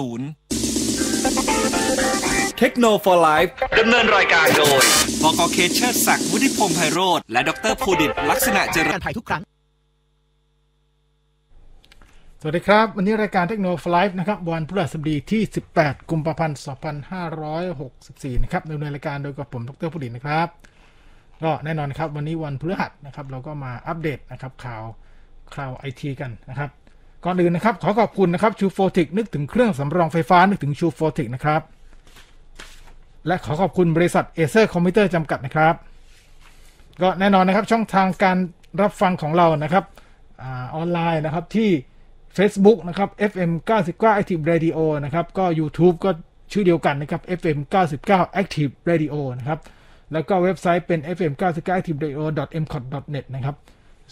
ศูนย์เทคโนโลยีไลฟ์ดำเนินรายการโดยบกเคเชอร์ศักดิ์วุฒิพงษ์ไพโรธและดรภูดิตลักษณะเจริญการถ่ายทุกครั้ง สวัสดีครับ วันนี้รายการเทคโนโลยีไลฟ์นะครับ วันพฤหัสบดีที่ 18 กุมภาพันธ์ 2564 นะครับดำเนินรายการโดยกับผมดรภูดิตนะครับ ก็แน่นอนครับ วันนี้วันพฤหัสนะครับ เราก็มาอัปเดตนะครับข่าวข่าวไอทีกันนะครับ ก่อนอื่นนะครับขอขอบคุณนะครับชูโฟติคนึกถึงเครื่องสำรองไฟฟ้านึกถึงชูโฟติคนะครับ และขอขอบคุณบริษัทเอเซอร์คอมพิวเตอร์จำกัดนะครับ ก็แน่นอนนะครับช่องทางการรับฟังของเรานะครับออนไลน์นะครับที่ Facebook นะครับ FM 99 Active Radio นะครับก็ YouTube ก็ชื่อเดียวกันนะครับ FM 99 Active Radio นะครับแล้วก็เว็บไซต์เป็น fm 99 active radio m c o t net นะครับ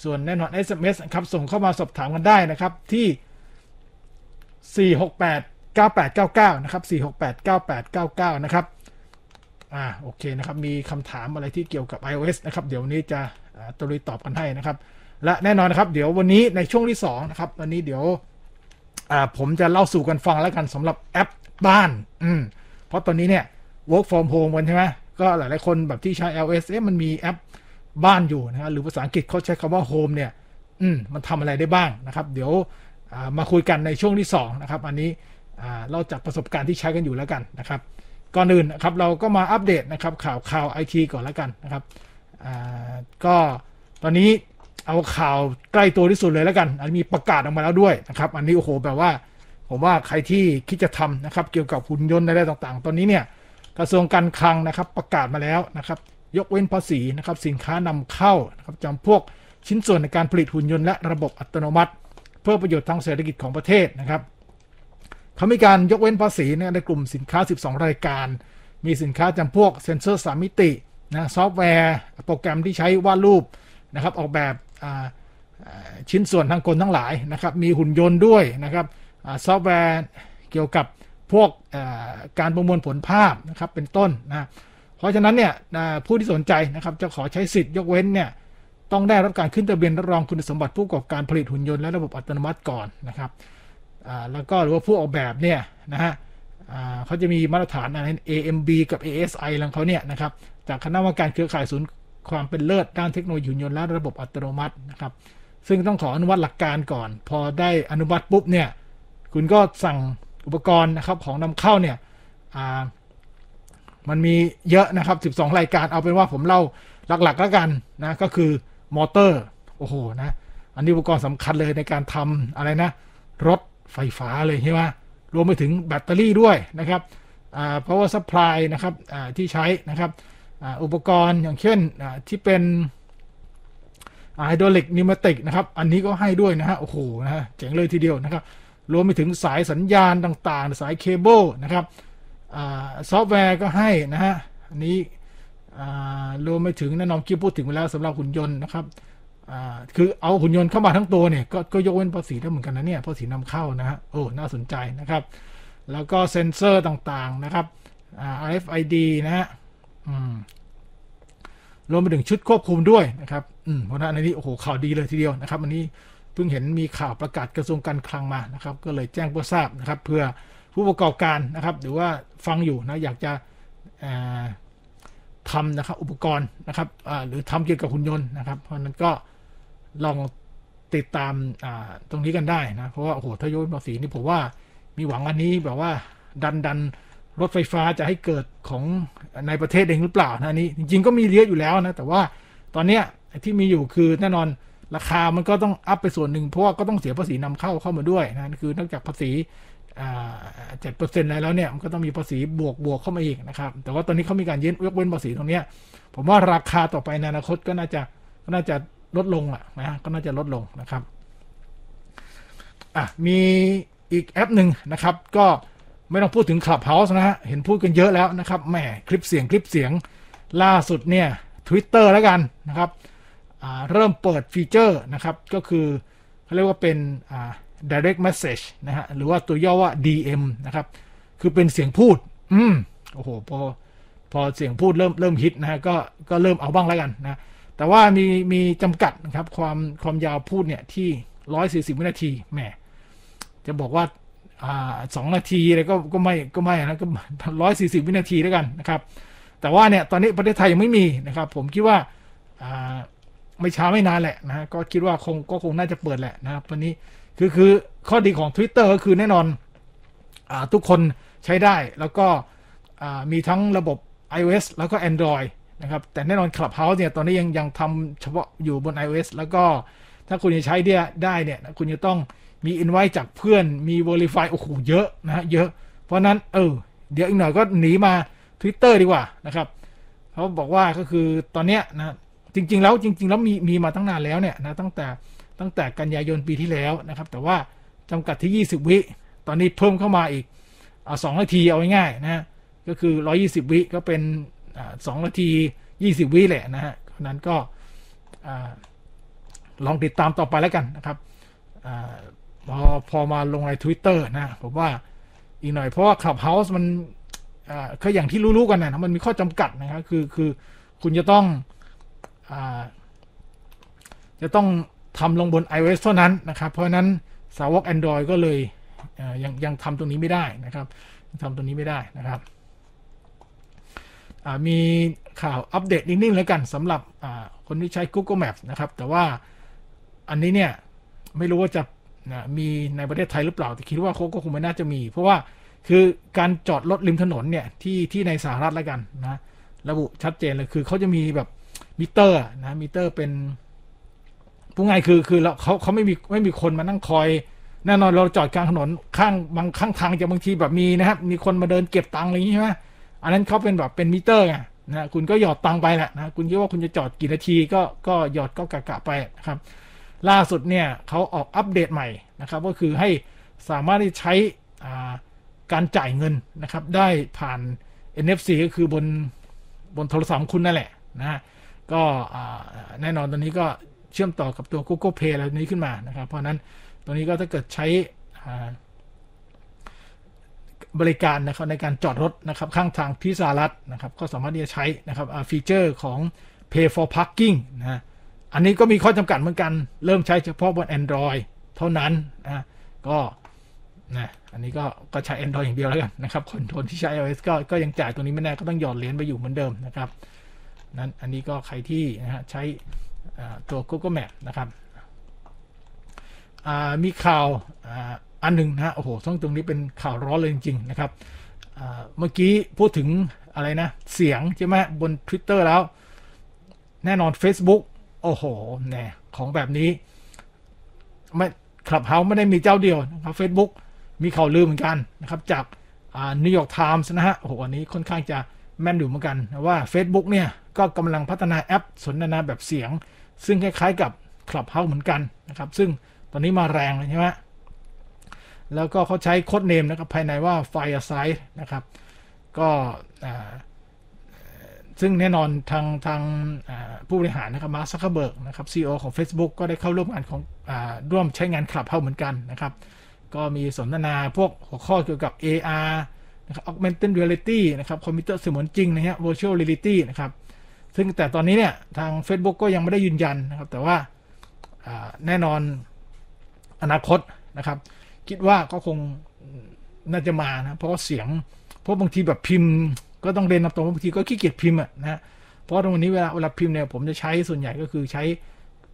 ส่วนแน่นอน SMS ครับส่งเข้ามาสอบถามกันได้นะครับที่ 468 9899 นะครับ 468 9899 นะครับ อ่า โอเคนะครับ มีคำถามอะไรที่เกี่ยวกับ iOS นะครับ เดี๋ยวนี้จะตรุยตอบกันให้นะครับ และแน่นอนนะครับ เดี๋ยววันนี้ในช่วงที่ 2 นะครับ วันนี้เดี๋ยว อ่า ผมจะเล่าสู่กันฟังแล้วกันสำหรับแอปบ้าน อืม เพราะตอนนี้เนี่ย work from home กันใช่ไหม ก็หลายๆคนแบบที่ใช้ iOS เอ๊ะมันมีแอป บ้านอยู่นะหรือภาษาอังกฤษเขาใช้คำว่า home เนี่ยอืมมันทำอะไรได้บ้างนะครับ เดี๋ยวมาคุยกันในช่วงที่2นะครับอันนี้เราจากประสบการณ์ที่ใช้กันอยู่แล้วกันนะครับ ก่อนอื่นนะครับเราก็มาอัปเดตนะครับข่าวข่าวไอทีก่อนแล้วกันนะครับก็ตอนนี้เอาข่าวใกล้ตัวที่สุดเลยแล้วกัน อันมีประกาศออกมาแล้วด้วยนะครับ อันนี้โอ้โหแบบว่า ผมว่าใครที่คิดจะทำนะครับ เกี่ยวกับหุ่นยนต์อะไรต่างๆ ตอนนี้เนี่ยกระทรวงการคลังนะครับประกาศมาแล้วนะครับ ยกเว้นภาษีนะครับสินค้านำเข้านะครับจำพวกชิ้นส่วนในการผลิตหุ่นยนต์และระบบอัตโนมัติ เพื่อประโยชน์ทางเศรษฐกิจของประเทศนะครับเขามีการยกเว้นภาษีในกลุ่มสินค้า 12 รายการ มีสินค้าจำพวกเซ็นเซอร์สามมิตินะซอฟต์แวร์โปรแกรมที่ใช้วาดรูปนะครับออกแบบชิ้นส่วนทางกลทั้งหลายนะครับมีหุ่นยนต์ด้วยนะครับซอฟต์แวร์เกี่ยวกับพวกการประมวลผลภาพนะครับเป็นต้นนะ เพราะฉะนั้นเนี่ยผู้ที่สนใจนะครับจะขอใช้สิทธิ์ยกเว้นเนี่ยต้องได้รับการขึ้นทะเบียนรับรองคุณสมบัติผู้ประกอบการผลิตหุ่นยนต์และระบบอัตโนมัติก่อนนะครับแล้วก็หรือว่าผู้ออกแบบเนี่ยนะฮะเขาจะมีมาตรฐานอะไร AMB กับ ASI ของเขาเนี่ยนะครับจากคณะกรรมการเครือข่ายศูนย์ความเป็นเลิศด้านเทคโนโลยีหุ่นยนต์และระบบอัตโนมัตินะครับซึ่งต้องขออนุมัติหลักการก่อน พอได้อนุมัติปุ๊บเนี่ยคุณก็สั่งอุปกรณ์นะครับของนำเข้าเนี่ย มันมีเยอะนะครับ 12 รายการเอาเป็นว่าผมเล่าหลักๆแล้วกันนะก็คือมอเตอร์โอ้โหนะอันนี้อุปกรณ์สำคัญเลยในการทำอะไรนะ รถไฟฟ้าเลยใช่ไหมรวมไปถึงแบตเตอรี่ด้วยนะครับอ่า power supply นะครับที่ใช้นะครับอ,อุปกรณ์อย่างเช่นที่เป็นไฮดรอลิกนิวเมติกนะครับ อันนี้ก็ให้ด้วยนะฮะโอ้โหนะเจ๋งเลยทีเดียวนะครับ รวมไปถึงสายสัญญาณต่างๆ สายเคเบิลนะครับ ซอฟต์แวร์ก็ให้นะฮะ อันนี้รวมไปถึงแน่นอนกี้พูดถึงไปแล้วสำหรับหุ่นยนต์นะครับคือเอาหุ่นยนต์เข้ามาทั้งตัวเนี่ยกก็ยกเว้นภาษีได้เหมือนกันนะเนี่ยภาษีนำเข้านะฮะโอ้น่าสนใจนะครับ แล้วก็เซ็นเซอร์ต่างๆนะครับ RFID นะฮะรวมไปถึงชุดควบคุมด้วยนะครับอืมเพราะนั้นอันนี้โอ้โหข่าวดีเลยทีเดียวนะครับ อันนี้เพิ่งเห็นมีข่าวประกาศกระทรวงการคลังมานะครับ ก็เลยแจ้งเพื่อทราบนะครับ เพื่อ ผู้ประกอบการนะครับ หรือว่าฟังอยู่นะอยากจะทำนะครับอุปกรณ์นะครับหรือทำเกี่ยวกับหุ่นยนต์นะครับ เพราะนั้นก็ลองติดตามตรงนี้กันได้นะ เพราะว่าโอ้โหถ้ายนภาษีนี่ผมว่ามีหวังอันนี้แบบว่าดันดันรถไฟฟ้าจะให้เกิดของในประเทศเองหรือเปล่านะนี้ จริง ๆ ก็มีเยอะอยู่แล้วนะ แต่ว่าตอนเนี้ยที่มีอยู่คือแน่นอนราคามันก็ต้องอัพไปส่วนหนึ่งเพราะว่าก็ต้องเสียภาษีนำเข้าเข้ามาด้วยนะคือ นอกจากภาษี เจ็ดเปอร์เซ็นต์อะไรแล้วเนี่ยมันก็ต้องมีภาษีบวกบวกเข้ามาอีกนะครับ แต่ว่าตอนนี้เขามีการย็นยกเว้นภาษีตรงนี้ผมว่าราคาต่อไปในอนาคตก็น่าจะก็น่าจะลดลงอะนะก็น่าจะลดลงนะครับอะมีอีกแอปหนึ่งนะครับ ก็ไม่ต้องพูดถึง Clubhouse นะฮะ เห็นพูดกันเยอะแล้วนะครับแหมคลิปเสียงคลิปเสียงล่าสุดเนี่ย Twitter แล้วกันนะครับเริ่มเปิดฟีเจอร์นะครับ ก็คือเขาเรียกว่าเป็น direct message นะฮะหรือว่าตัวย่อว่า DM นะครับ คือเป็นเสียงพูด อืมโอ้โหพอพอเสียงพูดเริ่มเริ่มฮิตนะฮะก็ก็เริ่มเอาบ้างแล้วกันนะ แต่ว่ามีมีจำกัดนะครับความความยาวพูดเนี่ยที่ 140 วินาทีแหมจะบอกว่าอ่าสองนาทีอะไรก็ก็ไม่ก็ไม่นะก็ร้อยสี่สิบวินาทีแล้วกันนะครับ แต่ว่าเนี่ยตอนนี้ประเทศไทยยังไม่มีนะครับ ผมคิดว่าอ่าไม่ช้าไม่นานแหละนะก็คิดว่าคงก็คงน่าจะเปิดแหละนะครับวันนี้ คือคือข้อดีของ Twitter ก็คือแน่นอนอทุกคนใช้ได้แล้วก็มีทั้งระบบ iOS แล้วก็ Android นะครับแต่แน่นอน Clubhouse เนี่ยตอนนี้ยังยังทำเฉพาะอยู่บน iOS แล้วก็ถ้าคุณจะใช้ได้ได้เนี่ยคุณจะต้องมีอินไว้จากเพื่อนมี Verify โอ้โหเยอะนะฮะเยอะ เพราะนั้นเออเดี๋ยวอีกหน่อยก็หนีมา Twitter ดีกว่านะครับเขาบอกว่าก็คือตอนเนี้ยนะจริง ๆ แล้วจริง ๆ แล้วมีมีมาตั้งนานแล้วเนี่ยนะตั้งแต่ ตั้งแต่กันยายนปีที่แล้วนะครับ แต่ว่าจำกัดที่ 20 วิ ตอนนี้เพิ่มเข้ามาอีกเอาสองนาทีเอาง่ายๆนะก็คือ 120 วิก็เป็นสองนาที 20 วิแหละนะฮะเพราะนั้นก็ลองติดตามต่อไปแล้วกันนะครับอพอพอมาลงใน Twitter นะผมว่าอีกหน่อยเพราะว่า Clubhouse มันก็อย่างที่รู้ๆกันนะมันมีข้อจำกัดนะครับคือคือคุณจะต้องอจะต้อง ทำลงบน iOS เท่านั้นนะครับ เพราะนั้นสาวก Android ก็เลยยังยังทำตรงนี้ไม่ได้นะครับทำตรงนี้ไม่ได้นะครับมีข่าวอัปเดตนิดนึงแล้วกันสำหรับคนที่ใช้ Google Maps นะครับ แต่ว่าอันนี้เนี่ย ไม่รู้ว่าจะนะมีในประเทศไทยหรือเปล่า แต่คิดว่าเขาก็คงไม่น่าจะมี เพราะว่าคือการจอดรถริมถนนเนี่ย ที่ที่ในสหรัฐแล้วกันนะ ระบุชัดเจนเลยคือเขาจะมีแบบมิเตอร์นะมิเตอร์เป็น ผู้ง่ายคือคือเราเขาเขาไม่มีไม่มีคนมานั่งคอยแน่นอนเราจอดกลางถนนข้างบางข้างทางจะบางทีแบบมีนะครับ มีคนมาเดินเก็บตังค์อะไรอย่างนี้ใช่ไหมอันนั้นเขาเป็นแบบเป็นมิเตอร์ไงนะคุณก็หยอดตังค์ไปแหละนะคุณคิดว่าคุณจะจอดกี่นาทีก็ก็หยอดก็กะกะไปนะครับ ล่าสุดเนี่ยเขาออกอัปเดตใหม่นะครับ ก็คือให้สามารถที่ใช้การจ่ายเงินนะครับ ได้ผ่าน NFC ก็คือบนบนโทรศัพท์คุณนั่นแหละนะก็แน่นอนตอนนี้ก็ เชื่อมต่อกับตัว Google Pay อะไรนี้ขึ้นมานะครับ เพราะนั้นตรงนี้ก็ถ้าเกิดใช้บริการนะครับในการจอดรถนะครับข้างทางที่สหรัฐนะครับก็สามารถที่จะใช้นะครับฟีเจอร์ของ Pay for Parking นะอันนี้ก็มีข้อจำกัดเหมือนกัน เริ่มใช้เฉพาะบน Android เท่านั้นนะก็นะอันนี้ก็ก็ใช้ Android อย่างเดียวแล้วกันนะครับคนคนที่ใช้ iOS ก็ก็ยังจ่ายตัวนี้ไม่แน่ก็ต้องหยอดเหรียญไปอยู่เหมือนเดิมนะครับนั้นอันนี้ก็ใครที่นะฮะใช้ ตัว Google Map นะครับมีข่าวอันหนึ่งนะโอ้โหต้องตรงนี้เป็นข่าวร้อนเลยจริง ๆ นะครับเมื่อกี้พูดถึงอะไรนะ เสียงใช่ไหมบน Twitter แล้ว แน่นอน Facebook โอ้โหแน่ของแบบนี้ไม่ Clubhouse ไม่ได้มีเจ้าเดียวนะครับ Facebook มีข่าวลือเหมือนกันนะครับ จากนิวยอร์กไทมส์นะฮะโอ้โหอันนี้ค่อนข้างจะแม่นอยู่เหมือนกันว่า Facebook เนี่ยก็กำลังพัฒนาแอปสนทนาแบบเสียง ซึ่งคล้ายๆกับ Clubhouse เหมือนกันนะครับ ซึ่งตอนนี้มาแรงเลยใช่ไหมแล้วก็เขาใช้ codename นะครับภายในว่า Fireside นะครับ ก็ซึ่งแน่นอนทางทางผู้บริหารนะครับมาร์คซักเคอร์เบิร์กนะครับ CEO ของ Facebook ก็ได้เข้าร่วมงานของอร่วมใช้งาน Clubhouse เหมือนกันนะครับ ก็มีสนทนาพวกหัวข้อเกี่ยวกับ AR นะครับ augmented reality นะครับคอมพิวเตอร์เสมือนจริงนะฮะ virtual reality นะครับ ซึ่งแต่ตอนนี้เนี่ยทาง Facebook ก็ยังไม่ได้ยืนยันนะครับ แต่ว่าแน่นอนอนาคตนะครับ คิดว่าก็คงน่าจะมานะ เพราะเสียง เพราะบางทีแบบพิมพ์ ก็ต้องเรียนตรงบางทีก็ขี้เกียจพิมพ์อะนะเพราะตรงนี้เวลาเวลาพิมพ์เนี่ยผมจะใช้ส่วนใหญ่ก็คือใช้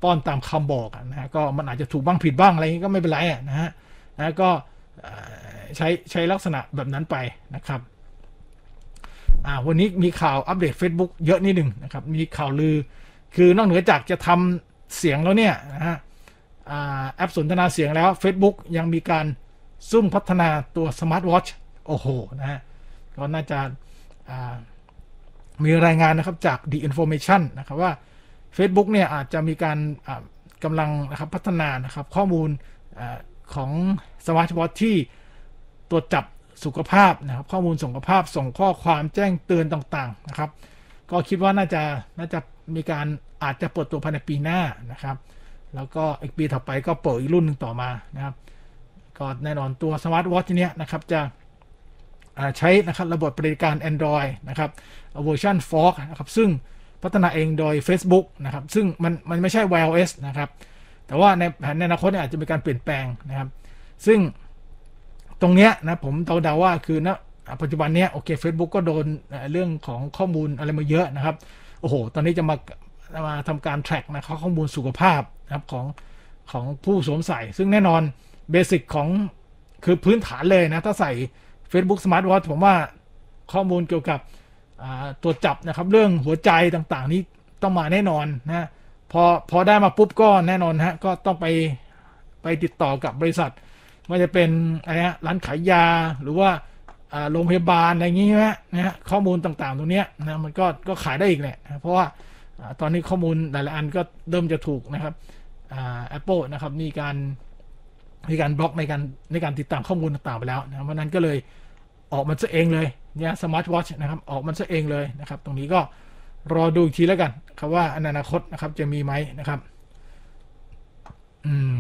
ป้อนตามคำบอกนะฮะก็มันอาจจะถูกบ้างผิดบ้างอะไรนี้ก็ไม่เป็นไรอะนะฮะนะก็ใช้ใช้ลักษณะแบบนั้นไปนะครับ อ่าวันนี้มีข่าวอัปเดต Facebook เยอะนิดหนึ่งนะครับ มีข่าวลือ คือนอกเหนือจากจะทำเสียงแล้วเนี่ยนะฮะแอปสนทนาเสียงแล้ว Facebook ยังมีการซุ่มพัฒนาตัวสมาร์ทวอชโอ้โหนะฮะก็น่าจะมีรายงานนะครับจาก The Information นะครับว่า Facebook เนี่ยอาจจะมีการกำลังนะครับพัฒนานะครับข้อมูลอของสมาร์ทวอชที่ตรวจจับ สุขภาพนะครับ ข้อมูลสุขภาพส่งข้อความแจ้งเตือนต่างๆนะครับ ก็คิดว่าน่าจะน่าจะมีการอาจจะเปิดตัวภายในปีหน้านะครับ แล้วก็อีกปีถัดไปก็เปิดอีกรุ่นหนึ่งต่อมานะครับ ก็แน่นอนตัวสมาร์ทวอทเนี้ยนะครับจะใช้นะครับระบบปฏิบัติการ Android นะครับเวอร์ชัน Fork นะครับซึ่งพัฒนาเองโดย Facebook นะครับ ซึ่งมันมันไม่ใช่ Wear OS นะครับ แต่ว่าในแผนในอนาคตเนี่ยอาจจะมีการเปลี่ยนแปลงนะครับ ซึ่ง ตรงเนี้ยนะผมเดาๆว่าคือณปัจจุบันเนี้ยโอเค Facebook ก็โดนเรื่องของข้อมูลอะไรมาเยอะนะครับ โอ้โห ตอนนี้จะมามาทำการ track นะข้อมูลสุขภาพนะครับของของผู้สวมใส่ ซึ่งแน่นอนเบสิกของคือพื้นฐานเลยนะ ถ้าใส่ Facebook Smart Watch ผมว่าข้อมูลเกี่ยวกับตัวจับนะครับ เรื่องหัวใจต่างๆ นี้ต้องมาแน่นอนนะพอพอได้มาปุ๊บก็แน่นอนฮะก็ต้องไปไปติดต่อกับบริษัท ไม่จะเป็นอะไรฮะร้านขายยาหรือว่าโรงพยาบาลอะไรอย่างนี้นะนะฮะข้อมูลต่างๆ ตรงนี้นะมันก็ก็ขายได้อีกแหละเพราะว่าตอนนี้ข้อมูลหลายๆอันก็เริ่มจะถูกนะครับแอปเปิลนะครับมีการมีการบล็อกในการในการติดตามข้อมูลต่างๆไปแล้วนะเพราะนั้นก็เลยออกมันซะเองเลยเนี่ยสมาร์ทวอชนะครับออกมันซะเองเลยนะครับ ตรงนี้ก็รอดูอีกทีแล้วกันครับว่าอนาคตนะครับจะมีไหมนะครับ อืม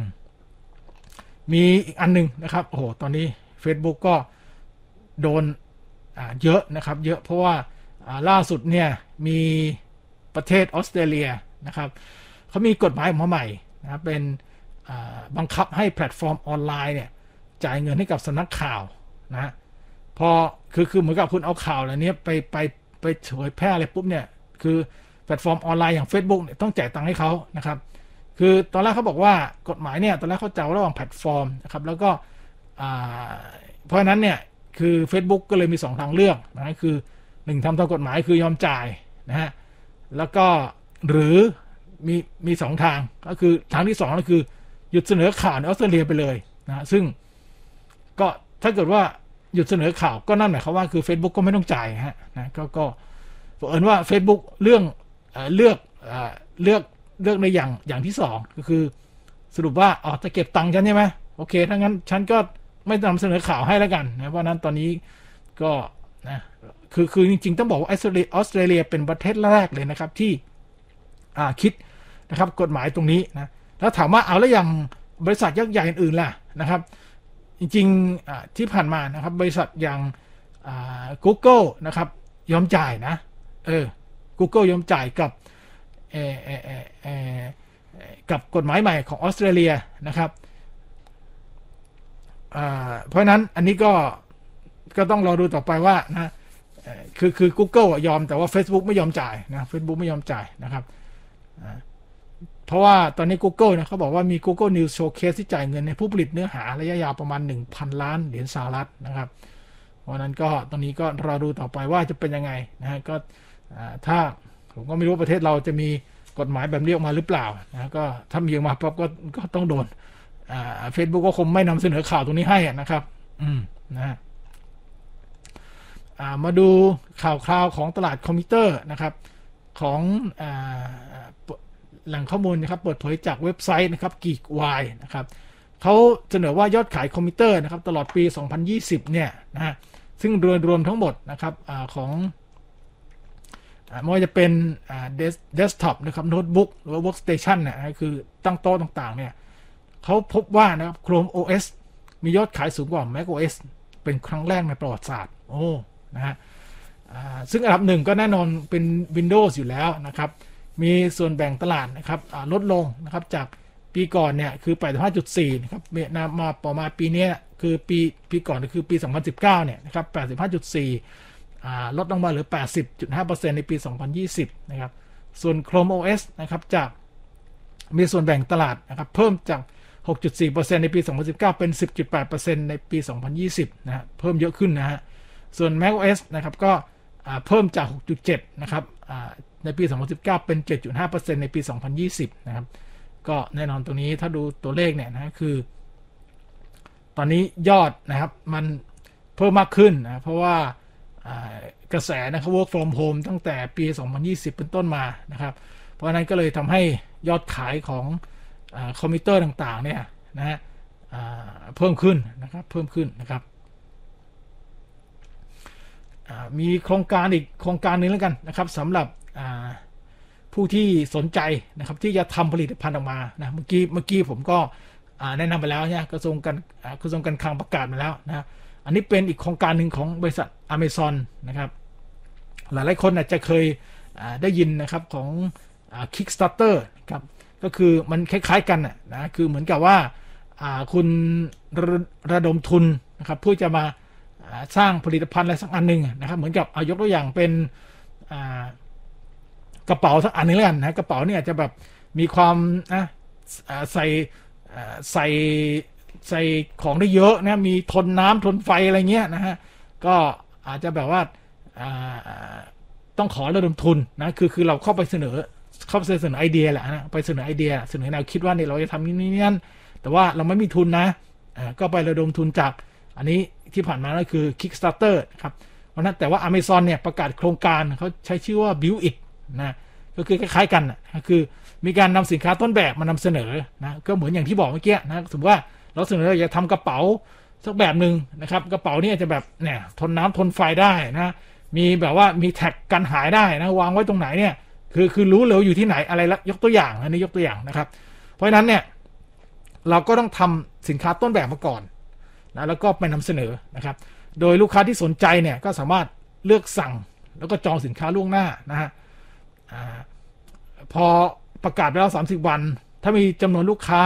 มีอีกอันหนึ่งนะครับโอ้โหตอนนี้ Facebook ก็โดนเยอะนะครับ เยอะเพราะว่าล่าสุดเนี่ยมีประเทศออสเตรเลียนะครับเขามีกฎหมายออกมาใหม่นะเป็นบังคับให้แพลตฟอร์มออนไลน์เนี่ยจ่ายเงินให้กับสำนักข่าวนะพอคือคือเหมือนกับคุณเอาข่าวอะไรเนี้ยไปไปไปเผยแพร่อะไรปุ๊บเนี่ยคือแพลตฟอร์มออนไลน์อย่าง Facebook เนี่ยต้องจ่ายตังค์ให้เขานะครับ คือตอนแรกเขาบอกว่ากฎหมายเนี่ยตอนแรกเขาจะระหว่างแพลตฟอร์มนะครับแล้วก็เพราะฉะนั้นเนี่ยคือ Facebook ก็เลยมี 2 ทางเลือกนะคือ 1ทำตามกฎหมายคือยอมจ่ายนะฮะแล้วก็หรือมีมีสองทางก็คือทางที่2ก็คือหยุดเสนอข่าวในออสเตรเลียไปเลยนะซึ่งก็ถ้าเกิดว่าหยุดเสนอข่าวก็นั่นหมายความว่าคือ Facebook ก็ไม่ต้องจ่ายฮะนะก็ก็เผอิญว่า Facebook เรื่องเลือกเลือก เลือกในอย่างอย่างที่สองก็คือ สรุปว่าอ๋อจะเก็บตังค์ฉันใช่ไหมโอเคถ้างั้นฉันก็ไม่นำเสนอข่าวให้แล้วกันนะเพราะนั้นตอนนี้ก็นะคือคือจริง ๆ ต้องบอกว่าออสเตรเลียออสเตรเลียเป็นประเทศแรกเลยนะครับที่อ่าคิดนะครับกฎหมายตรงนี้นะแล้วถามว่าเอาแล้วอย่างบริษัทยักษ์ใหญ่อื่นๆล่ะนะครับ จริงๆที่ผ่านมานะครับ บริษัทอย่าง Google นะครับ ยอมจ่ายนะเออ Google ยอมจ่ายกับ กับกฎหมายใหม่ของออสเตรเลียนะครับเพราะนั้นอันนี้ก็ก็ต้องรอดูต่อไปว่านะคือคือ Google ยอมแต่ว่า Facebook ไม่ยอมจ่ายนะ Facebook ไม่ยอมจ่ายนะครับ เพราะว่าตอนนี้ Google นะเขาบอกว่ามี Google News Showcase ที่จ่ายเงินในผู้ผลิตเนื้อหาระยะยาวประมาณ 1,000 ล้านเหรียญสหรัฐนะครับเพราะนั้นก็ตอนนี้ก็รอดูต่อไปว่าจะเป็นยังไงนะฮะก็ถ้า ผมก็ไม่รู้ประเทศเราจะมีกฎหมายแบบนี้ออกมาหรือเปล่านะก็ถ้ามีออกมาปั๊บก็ก็ต้องโดนเฟซบุ๊กก็คงไม่นำเสนอข่าวตรงนี้ให้นะครับ อืมนะมาดูข่าวคราวของตลาดคอมพิวเตอร์นะครับ ของอแหล่งข้อมูลนะครับเปิดเผยจากเว็บไซต์นะครับ GeekWire นะครับเขาเสนอว่ายอดขายคอมพิวเตอร์นะครับตลอดปี 2020 เนี่ยนะฮะซึ่งรวมรวมทั้งหมดนะครับอของ ไม่ว่าจะเป็นเดสก์ท็อปนะครับโน้ตบุ๊กหรือว่า workstation เนี่ยคือตั้งโต๊ะต่างๆเนี่ยเขาพบว่านะครับ Chrome OS มียอดขายสูงกว่า Mac OS เป็นครั้งแรกในประวัติศาสตร์ โอ้นะฮะซึ่งอันดับหนึ่งก็แน่นอนเป็น Windows อยู่แล้วนะครับ มีส่วนแบ่งตลาดนะครับลดลงนะครับจากปีก่อนเนี่ยคือ 85.4 นะครับมาประมาณปีนี้คือปีปีก่อนคือปี 2019 เนี่ยนะครับ 85.4 ลดลงมาเหลือ 80.5%ในปี 2020 นะครับ ส่วน Chrome OS นะครับจากมีส่วนแบ่งตลาดนะครับเพิ่มจาก 6.4%ในปี 2019 เป็น 10.8%ในปี 2020 นะฮะเพิ่มเยอะขึ้นนะฮะ ส่วน macOS นะครับก็เพิ่มจาก 6.7 นะครับในปี 2019 เป็น 7.5%ในปี 2020 นะครับ ก็แน่นอนตรงนี้ถ้าดูตัวเลขเนี่ยนะคือ ตอนนี้ยอดนะครับมันเพิ่มมากขึ้นนะเพราะว่า กระแสนะครับ work from home ตั้งแต่ปี 2020 เป็นต้นมานะครับ เพราะนั้นก็เลยทำให้ยอดขายของคอมพิวเตอร์ต่างๆเนี่ยนะฮะเพิ่มขึ้นนะครับเพิ่มขึ้นนะครับมีโครงการอีกโครงการนึงแล้วกันนะครับสำหรับผู้ที่สนใจนะครับที่จะทำผลิตภัณฑ์ออกมานะเมื่อกี้เมื่อกี้ผมก็แนะนำไปแล้วเนี่ยกระทรวงการกระทรวงการคลังประกาศมาแล้วนะ อันนี้เป็นอีกโครงการหนึ่งของบริษัท Amazon นะครับ หลายหลายคนอาจจะเคยได้ยินนะครับของ Kickstarter ครับก็คือมันคล้ายๆกันนะคือเหมือนกับว่าคุณระระดมทุนนะครับเพื่อจะมาสร้างผลิตภัณฑ์อะไรสักอันหนึ่งนะครับ เหมือนกับเอายกตัวอย่างเป็นกระเป๋าสักอันหนึงแล้วกันนะกระเป๋าเนี่ยอาจจะแบบมีความนะอ่ใส่ใส่ ใส่ของได้เยอะนะมีทนน้ำทนไฟอะไรเงี้ยนะฮะก็อาจจะแบบว่าาต้องขอระดมทุนนะคือคือเราเข้าไปเสนอเข้าไปเสนอไอเดียแหละนะไปเสนอไอเดีย เสนอแนวคิดว่าเนี่ยเราจะทำนี่นี่นั่นแต่ว่าเราไม่มีทุนนะก็ไประดมทุนจากอันนี้ที่ผ่านมาก็คือ Kickstarter ครับเพราะนั้นแต่ว่า Amazon เนี่ยประกาศโครงการเขาใช้ชื่อว่า Build It นะก็คือคล้ายๆกันนะคือมีการนำสินค้าต้นแบบมานำเสนอนะก็เหมือนอย่างที่บอกเมื่อกี้นะสมมติว่า เราเสนอเราอยากทำกระเป๋าสักแบบหนึ่งนะครับ กระเป๋านี่จะแบบเนี่ยทนน้ำทนไฟได้นะมีแบบว่ามีแท็กกันหายได้นะวางไว้ตรงไหนเนี่ยคือคือรู้เลยว่าอยู่ที่ไหนอะไรละยกตัวอย่างอันนี้ยกตัวอย่างนะครับ เพราะฉะนั้นเนี่ยเราก็ต้องทำสินค้าต้นแบบมาก่อนนะแล้วก็ไปนำเสนอนะครับ โดยลูกค้าที่สนใจเนี่ยก็สามารถเลือกสั่งแล้วก็จองสินค้าล่วงหน้านะฮะพอประกาศไปแล้ว 30 วัน ถ้ามีจำนวนลูกค้า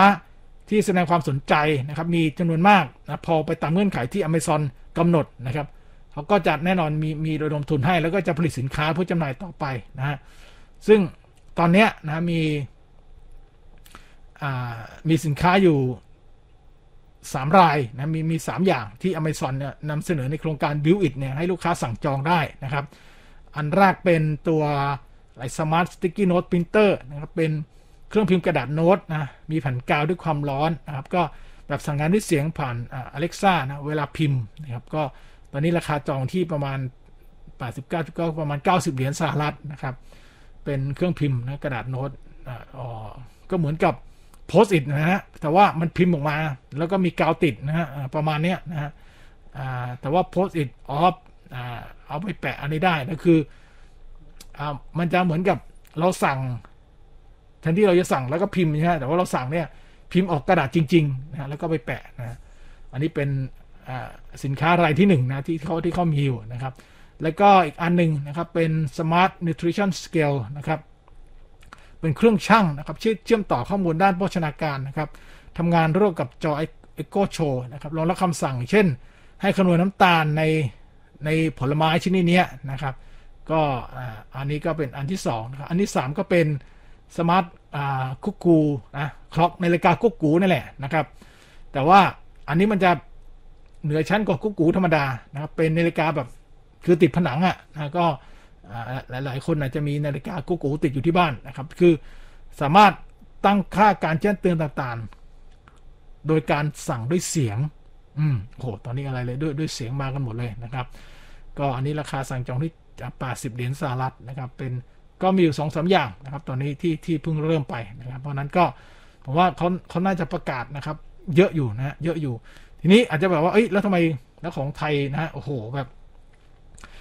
ที่แสดงความสนใจนะครับมีจำนวนมากนะพอไปตามเงื่อนไขที่ Amazon กำหนดนะครับเขาก็จะแน่นอนมีมีระดมทุนให้ แล้วก็จะผลิตสินค้าเพื่อจำหน่ายต่อไปนะฮะซึ่งตอนนี้นะมีมีสินค้าอยู่สามรายนะมีมีสามอย่างที่ Amazon เนี่ยนำเสนอในโครงการ Build It เนี่ยให้ลูกค้าสั่งจองได้นะครับ อันแรกเป็นตัวไอ Smart Sticky Note Printer นะครับเป็น เครื่องพิมพ์กระดาษโน้ตนะมีแผ่นกาวด้วยความร้อนนะครับก็แบบสั่งงานด้วยเสียงผ่านอ่า Alexa นะเวลาพิมพ์นะครับก็ตอนนี้ราคาจองที่ประมาณ 89ก็ประมาณ 90 เหรียญสหรัฐนะครับ เป็นเครื่องพิมพ์นะกระดาษโน้ตอ่าอ๋อก็เหมือนกับโพสต์อิทนะฮะแต่ว่ามันพิมพ์ออกมา แล้วก็มีกาวติดนะฮะประมาณเนี้ยนะฮะอ่าแต่ว่าโพสต์อิทออฟอ่าเอาไปแปะอันนี้ได้นะคืออ่ามันจะเหมือนกับเราสั่ง แทนที่เราจะสั่งแล้วก็พิมพ์ใช่ไหมแต่ว่าเราสั่งเนี่ยพิมพ์ออกกระดาษจริงๆนะแล้วก็ไปแปะนะอันนี้เป็นสินค้ารายที่หนึ่งนะที่เขาที่เขามีอยู่นะครับ แล้วก็อีกอันหนึ่งนะครับเป็น Smart Nutrition Scale นะครับเป็นเครื่องชั่งนะครับเชื่อเชื่อมต่อข้อมูลด้านโภชนาการนะครับทำงานร่วมกับจอ Echo Show นะครับรองรับคำสั่ง เช่น ให้คำนวณน้ำตาลในในผลไม้ชนิดเนี้ยนะครับ ก็อันนี้ก็เป็นอันที่2นะครับอันที่ 3 ก็เป็น สมาร์ทคุกกูนะคล็อกนาฬิกาคุกกูนั่นแหละนะครับ แต่ว่าอันนี้มันจะเหนือชั้นกว่าคุกกูธรรมดานะครับเป็นนาฬิกาแบบคือติดผนังอะ่ะนะก็อ่าหลาย ๆ คนอาจจะมีนาฬิกากุ๊กกูติดอยู่ที่บ้านนะครับ คือสามารถตั้งค่าการแจ้งเตือนต่างๆ โดยการสั่งด้วยเสียง อืมโห ตอนนี้อะไรเลยด้วยด้วยเสียงมากันหมดเลยนะครับ ก็อันนี้ราคาสั่งจองที่ 80 เหรียญสหรัฐนะครับ เป็น ก็มีอยู่สองสาอย่างนะครับตอนนี้ที่ที่เพิ่งเริ่มไปนะครับ เพราะนั้นก็ผมว่าเขาเขาน่าจะประกาศนะครับ เยอะอยู่นะฮะเยอะอยู่ ทีนี้อาจจะแบบว่าเอ้ยแล้วทำไมแล้วของไทยนะฮะโอ้โหแบบ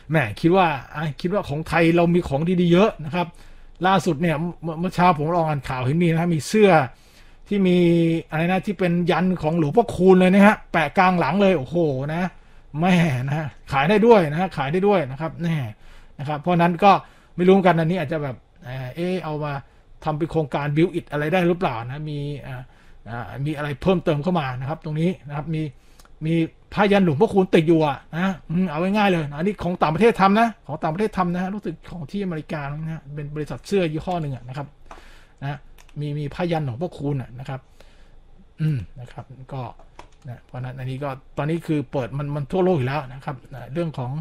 แหมคิดว่าอคิดว่าของไทยเรามีของดีๆเยอะนะครับ ล่าสุดเนี่ยเมื่อเช้าผมลองอ่านข่าวเห็นมีนะฮะมีเสื้อที่มีอะไรนะที่เป็นยันของหลวงพ่อคูณเลยนะฮะแปะกลางหลังเลยโอ้โหนะแม่นะขายได้ด้วยนะขายได้ด้วยนะครับแน่นะครับ เพราะนั้นก็ ไม่รู้กันอันนี้อาจจะแบบเออเอามาทำเป็นโครงการบิวอิ t อะไรได้หรือเปล่านะ มีมีอะไรเพิ่มเติมเข้ามานะครับ ตรงนี้นะครับมีมีพายันหลวงพ่อคูณติดอยู่อะนะเอาง่ายๆเลยอันนี้ของต่างประเทศทำนะ ของต่างประเทศทำนะรู้สึกของที่อเมริกานะเป็นบริษัทเสื้อยี่ห้อหนึ่งอะนะครับนะมีมีพายันหลวงพ่อคูณอะนะครับ อืมนะครับ ก็นะเพราะนั้นอันนี้ก็ตอนนี้คือเปิดมันมันทั่วโลกอยู่แล้วนะครับนะเรื่องของ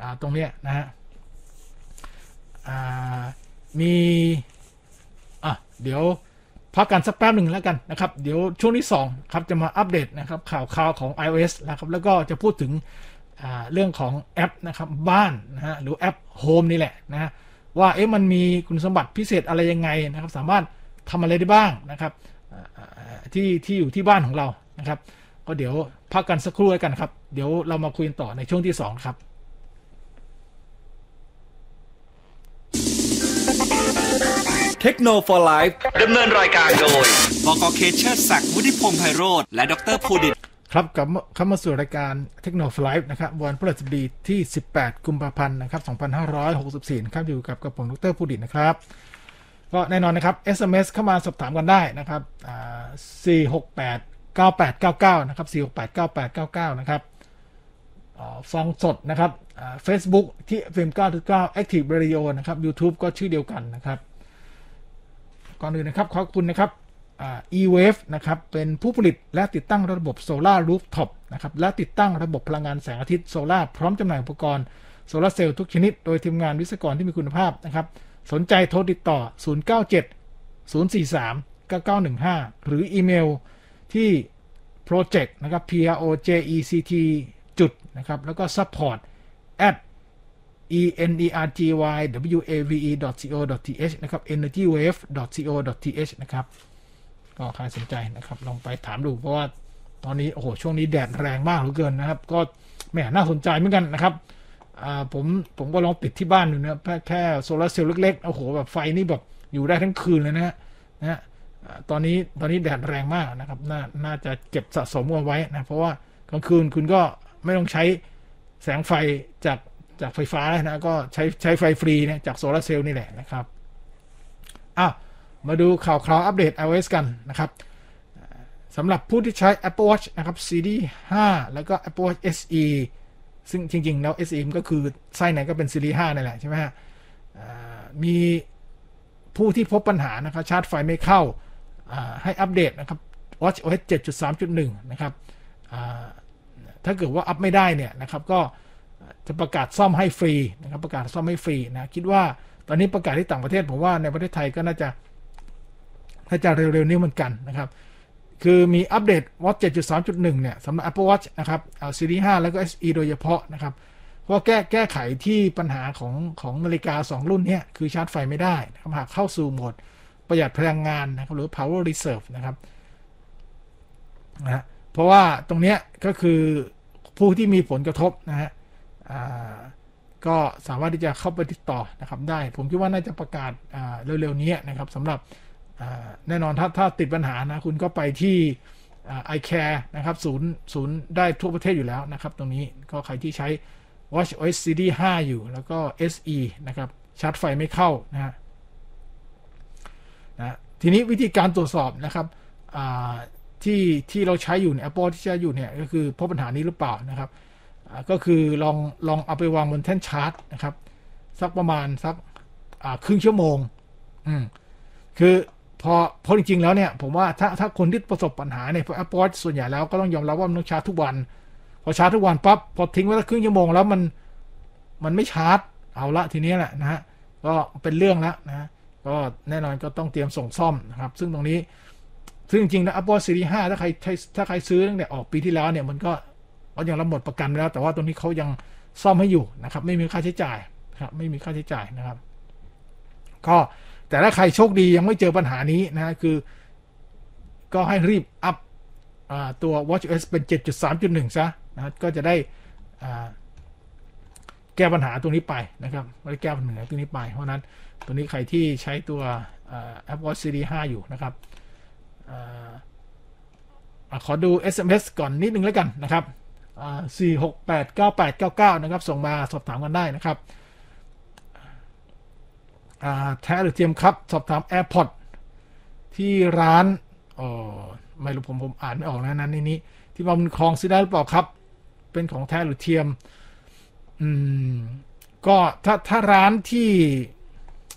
อ่าตรงเนี้ยนะฮะ มีอะเดี๋ยวพักกันสักแป๊บหนึ่งแล้วกันนะครับ เดี๋ยวช่วงที่2ครับจะมาอัปเดตนะครับข่าวข่าวของ iOS นะครับแล้วก็จะพูดถึงเรื่องของแอปนะครับบ้านนะฮะหรือแอป Home นี่แหละนะว่าเอ๊ะมันมีคุณสมบัติพิเศษอะไรยังไงนะครับ สามารถทำอะไรได้บ้างนะครับที่ที่อยู่ที่บ้านของเรานะครับ ก็เดี๋ยวพักกันสักครู่แล้วกันครับ เดี๋ยวเรามาคุยกันต่อในช่วงที่ 2 ครับ เทคโนโลยีไลฟ์ดำเนินรายการโดยบกเคเชอร์ศักดิ์วุฒิพงษ์ไพโรธและดรภูดิตครับกลับมาเข้ามาสู่รายการเทคโนโลยีนะครับวันพฤหัสบดีที่ 18 กุมภาพันธ์นะครับ 2564นะครับอยู่กับกระผมดรภูดิตนะครับก็แน่นอนนะครับ SMS เข้ามาสอบถามกันได้นะครับอ่า468 9899 นะครับ 468 9899 นะครับฟังสดนะครับเฟซบุ๊กที่ FM 9.9 Active Radio นะครับ YouTube ก็ชื่อเดียวกันนะครับ ก่อนอื่นนะครับขอบคุณนะครับ e-wave นะครับเป็นผู้ผลิตและติดตั้งระบบ solar rooftop นะครับและติดตั้งระบบพลังงานแสงอาทิตย์โซลาร์พร้อมจำหน่ายอุปกรณ์โซลาร์เซลล์ทุกชนิด โดยทีมงานวิศวกรที่มีคุณภาพนะครับ สนใจโทรติดต่อ 097 043 9915 หรืออีเมลที่ project นะครับ p r o j e c t จุดนะครับแล้วก็ support at e n e r g y w a v e co th นะครับ energywave co th นะครับ ก็ใครสนใจนะครับ ลองไปถามดูเพราะว่าตอนนี้โอ้โหช่วงนี้แดดแรงมากเหลือเกินนะครับ ก็แหมน่าสนใจเหมือนกันนะครับผมผมก็ลองติดที่บ้านอยู่นะแค่โซลาร์เซลล์เล็กๆโอ้โหแบบไฟนี่แบบอยู่ได้ทั้งคืนเลยนะฮะนะตอนนี้ตอนนี้แดดแรงมากนะครับนาน่าจะเก็บสะสมเอาไว้นะเพราะว่ากลางคืนคุณก็ไม่ต้องใช้แสงไฟจาก จากไฟฟ้านะก็ใช้ใช้ไฟฟรีนะจากโซลาเซลล์นี่แหละนะครับอ้าวมาดูข่าวคราวอัปเดต iOS กันนะครับสำหรับผู้ที่ใช้ Apple Watch นะครับ Series 5 แล้วก็ Apple Watch SE ซึ่งจริง ๆ แล้ว SE ก็คือไส้ไหนก็เป็น Series 5นั่นแหละใช่ไหมฮะมีผู้ที่พบปัญหานะครับชาร์จไฟไม่เข้าให้อัปเดตนะครับ Watch OS 7.3.1 นะครับถ้าเกิดว่าอัพไม่ได้เนี่ยนะครับก็ จะประกาศซ่อมให้ฟรีนะครับประกาศซ่อมให้ฟรีนะคิดว่าตอนนี้ประกาศที่ต่างประเทศผมว่าในประเทศไทยก็น่าจะน่าจะเร็วๆนี้เหมือนกันนะครับคือมีอัปเดต Watch 7.3.1 เนี่ยสำหรับ Apple Watch นะครับเอาซีรีส์5แล้วก็ SE โดยเฉพาะนะครับเพราะแก้แก้ไขที่ปัญหาของของนาฬิกา 2 รุ่นนี้คือชาร์จไฟไม่ได้นะครับหากเข้าสู่โหมดประหยัดพลังงานนะครับหรือ power reserve นะครับนะเพราะว่าตรงนี้ก็คือผู้ที่มีผลกระทบนะฮะ ก็สามารถที่จะเข้าไปติดต่อนะครับได้ ผมคิดว่าน่าจะประกาศเร็วๆนี้นะครับสำหรับแน่นอนถ้าถ้าติดปัญหานะคุณก็ไปที่ i care นะครับศูนย์ศูนย์ได้ทั่วประเทศอยู่แล้วนะครับ ตรงนี้ก็ใครที่ใช้ Watch OS Series 5 อยู่ แล้วก็ SE นะครับชาร์จไฟไม่เข้านะฮะนะทีนี้วิธีการตรวจสอบนะครับที่ที่เราใช้อยู่ใน Apple ที่ใช้อยู่เนี่ยก็คือพบปัญหานี้หรือเปล่านะครับ ก็คือลองลองเอาไปวางบนแท่นชาร์จนะครับ สักประมาณสักครึ่งชั่วโมง อืมคือพอพอจริง ๆ แล้วเนี่ย ผมว่าถ้าถ้าคนที่ประสบปัญหาเนี่ยพอ Apple ส่วนใหญ่แล้วก็ต้องยอมรับว่ามันต้องชาร์จทุกวัน พอชาร์จทุกวันปั๊บพอทิ้งไว้สักครึ่งชั่วโมงแล้วมันมันไม่ชาร์จ เอาละทีนี้แหละนะฮะก็เป็นเรื่องแล้วนะก็แน่นอนก็ต้องเตรียมส่งซ่อมนะครับ ซึ่งตรงนี้ซึ่งจริงๆนะ Apple Series 5ถ้าใครถ้าใครซื้อตั้งแต่ออกปีที่แล้วเนี่ยมันก็ ก็ยังรับหมดประกันแล้วแต่ว่าตรงนี้เขายังซ่อมให้อยู่นะครับ ไม่มีค่าใช้จ่ายครับไม่มีค่าใช้จ่ายนะครับ ก็แต่ถ้าใครโชคดียังไม่เจอปัญหานี้นะคือ ก็ให้รีบอัพตัว WatchOS เป็น 7.3.1 ซะนะก็จะได้แก้ปัญหาตรงนี้ไปนะครับไม่แก้ปัญหาตรงนี้ไป เพราะนั้นตัวนี้ใครที่ใช้ตัว Apple Watch Series 5 อยู่นะครับอขอดู SMS ก่อนนิดนึงแล้วกันนะครับ สี่หกแปดเก้าแปดเก้าเก้านะครับ ส่งมาสอบถามกันได้นะครับแท้หรือเทียมครับ สอบถาม AirPod ที่ร้านอ๋อไม่รู้ผมผมอ่านไม่ออกนะนั้นนี้ที่มาบนคลองซื้อได้หรือเปล่าครับ เป็นของแท้หรือเทียม อืม ก็ถ้าถ้าร้านที่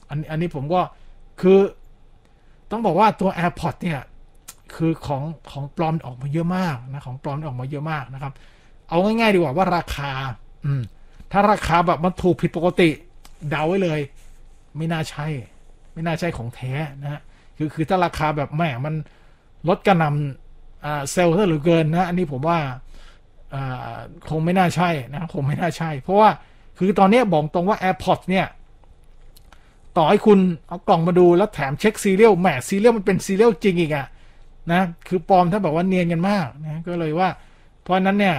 อันอันนี้ผมก็คือต้องบอกว่าตัว AirPod เนี่ย คือของของปลอมออกมาเยอะมากนะ ของปลอมออกมาเยอะมากนะครับ เอาง่ายๆดีกว่าว่าราคา อืม ถ้าราคาแบบมันถูกผิดปกติ เดาไว้เลย ไม่น่าใช่ ไม่น่าใช่ของแท้นะฮะคือคือถ้าราคาแบบแหม่มันลดกระนำเซลล์ซะเหลือเกินนะ อันนี้ผมว่าคงไม่น่าใช่นะคงไม่น่าใช่ เพราะว่าคือตอนนี้บอกตรงว่า AirPods เนี่ยต่อให้คุณเอากล่องมาดูแล้วแถมเช็ค serial แหม serial มันเป็น serial จริงอีกอะนะคือปลอมถ้าแบบว่าเนียนกันมากนะก็เลยว่า เพราะนั้นเนี่ย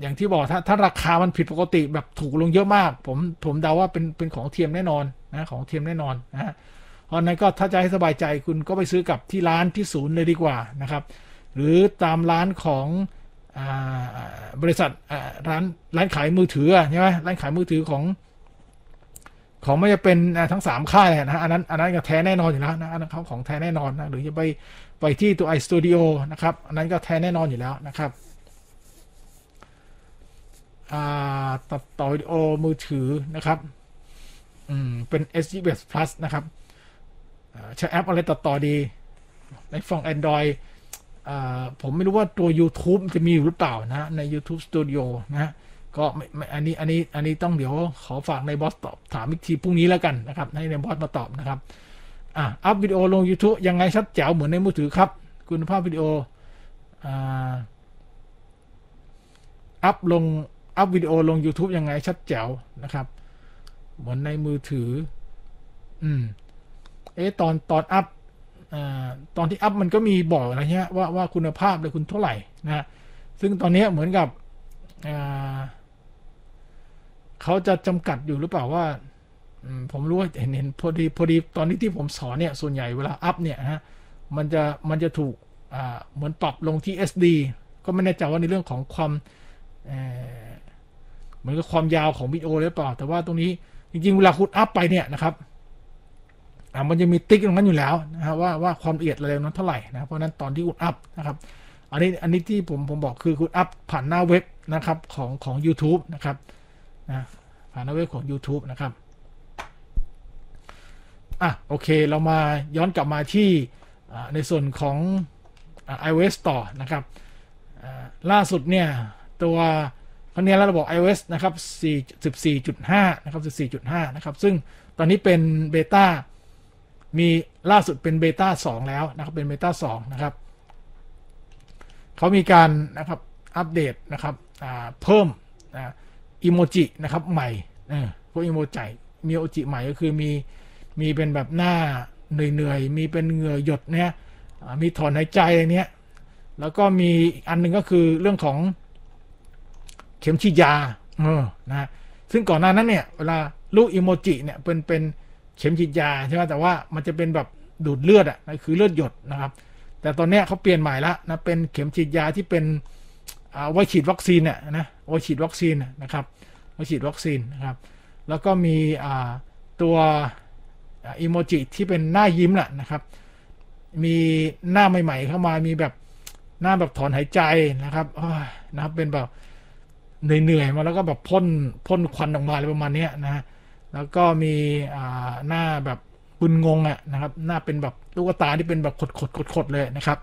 อย่างที่บอกถ้าถ้าราคามันผิดปกติแบบถูกลงเยอะมาก ผมผมเดาว่าเป็นเป็นของเทียมแน่นอนนะของเทียมแน่นอนนะเพราะนั้นก็ถ้าจะให้สบายใจคุณก็ไปซื้อกับที่ร้านที่ศูนย์เลยดีกว่านะครับ หรือตามร้านของบริษัทร้านร้านขายมือถือใช่ไหมร้านขายมือถือของ ของไม่จะเป็นทั้งสามค่ายนะอันนั้นอันนั้นก็แท้แน่นอนอยู่แล้วนะอันนั้นเขาของแท้แน่นอนนะหรือจะไปไปที่ตัว iStudio นะครับ อันนั้นก็แท้แน่นอนอยู่แล้วนะครับ ตัดต่อวิดีโอมือถือนะครับอืมเป็น SGS Plus นะครับใช้แอปอะไรตัดต่อดี ในฝั่ง Android อ่าผมไม่รู้ว่าตัว YouTube จะมีอยู่หรือเปล่านะใน YouTube Studio นะก็ไม่อันนี้อันนี้อันนี้ต้องเดี๋ยวขอฝากนายบอสตอบถามอีกทีพรุ่งนี้แล้วกันนะครับให้นายบอสมาตอบนะครับอะอัพวิดีโอลง YouTube ยังไงชัดแจ๋วเหมือนในมือถือครับ คุณภาพวิดีโออัพลง อัพวิดีโอลง YouTube ยังไงชัดแจ๋วนะครับเหมือนในมือถือ อืม เอ๊ะตอนตอนอัพอตอนที่อัพมันก็มีบอกนะฮะว่าว่าคุณภาพเลยคุณเท่าไหร่นะซึ่งตอนนี้เหมือนกับเขาจะจำกัดอยู่หรือเปล่าว่าผมรู้ว่าเห็นเห็นพอดีพอดีตอนนี้ที่ผมสอนเนี่ย ส่วนใหญ่เวลาอัพเนี่ยฮะมันจะมันจะถูกเหมือนปรับลงที่ SD ก็ไม่แน่ใจว่าในเรื่องของความ มือนกับความยาวของวิดีโอหรือเปล่า แต่ว่าตรงนี้จริงๆ เวลาคุณอัพไปเนี่ยนะครับอ่ามันจะมีติ๊กตรงนั้นอยู่แล้วนะฮะว่าว่าความละเอียดอะไรนั้นเท่าไหร่นะเพราะนั้นตอนที่คุณอัพนะครับอันนี้อันนี้ที่ผมผมบอกคือคุณอัพผ่านหน้าเว็บนะครับของของ u t u b e นะครับนะผ่านหน้าเว็บของ YouTube นะครับอะโอเคเรามาย้อนกลับมาที่ในส่วนของอ่า iOS ต่อนะครับล่าสุดเนี่ยตัว ครั้งนี้เราบอก iOS นะครับ4 14.5 นะครับ 14.5 นะครับ ซึ่งตอนนี้เป็นเบต้า มีล่าสุดเป็นเบต้า 2 แล้วนะครับ เป็นเบต้า 2 นะครับ เขามีการนะครับอัปเดตนะครับอ่าเพิ่มอีโมจินะครับใหม่เออพวกอีโมจิมีโอจิใหม่ก็คือมีมีเป็นแบบหน้าเหนื่อยๆ มีเป็นเหงื่อหยดเนี่ยอ่ามีถอนหายใจอะไรเนี้ย แล้วก็มีอันหนึ่งก็คือเรื่องของ เข็มฉีดยาเออนะซึ่งก่อนหน้านั้นเนี่ยเวลาลูกอิโมจิเนี่ยเป็นเป็นเข็มฉีดยาใช่ไหมแต่ว่ามันจะเป็นแบบดูดเลือดอะคือเลือดหยดนะครับ แต่ตอนนี้เขาเปลี่ยนใหม่ละนะเป็นเข็มฉีดยาที่เป็นอ่าไว้ฉีดวัคซีนเนี่ยนะไว้ฉีดวัคซีนนะครับไว้ฉีดวัคซีนนะครับแล้วก็มีอ่าตัวอีโมจิที่เป็นหน้ายิ้มแหละนะครับ มีหน้าใหม่ ๆ เข้ามามีแบบหน้าแบบถอนหายใจนะครับนะครับเป็นแบบ เหนื่อยๆมาแล้วก็แบบพ่นพ่นควันออกมาอะไรประมาณนี้นะฮะแล้วก็มีอ่าหน้าแบบปุนงงอะนะครับ หน้าเป็นแบบลูกตาที่เป็นแบบขดๆขดๆเลยนะครับ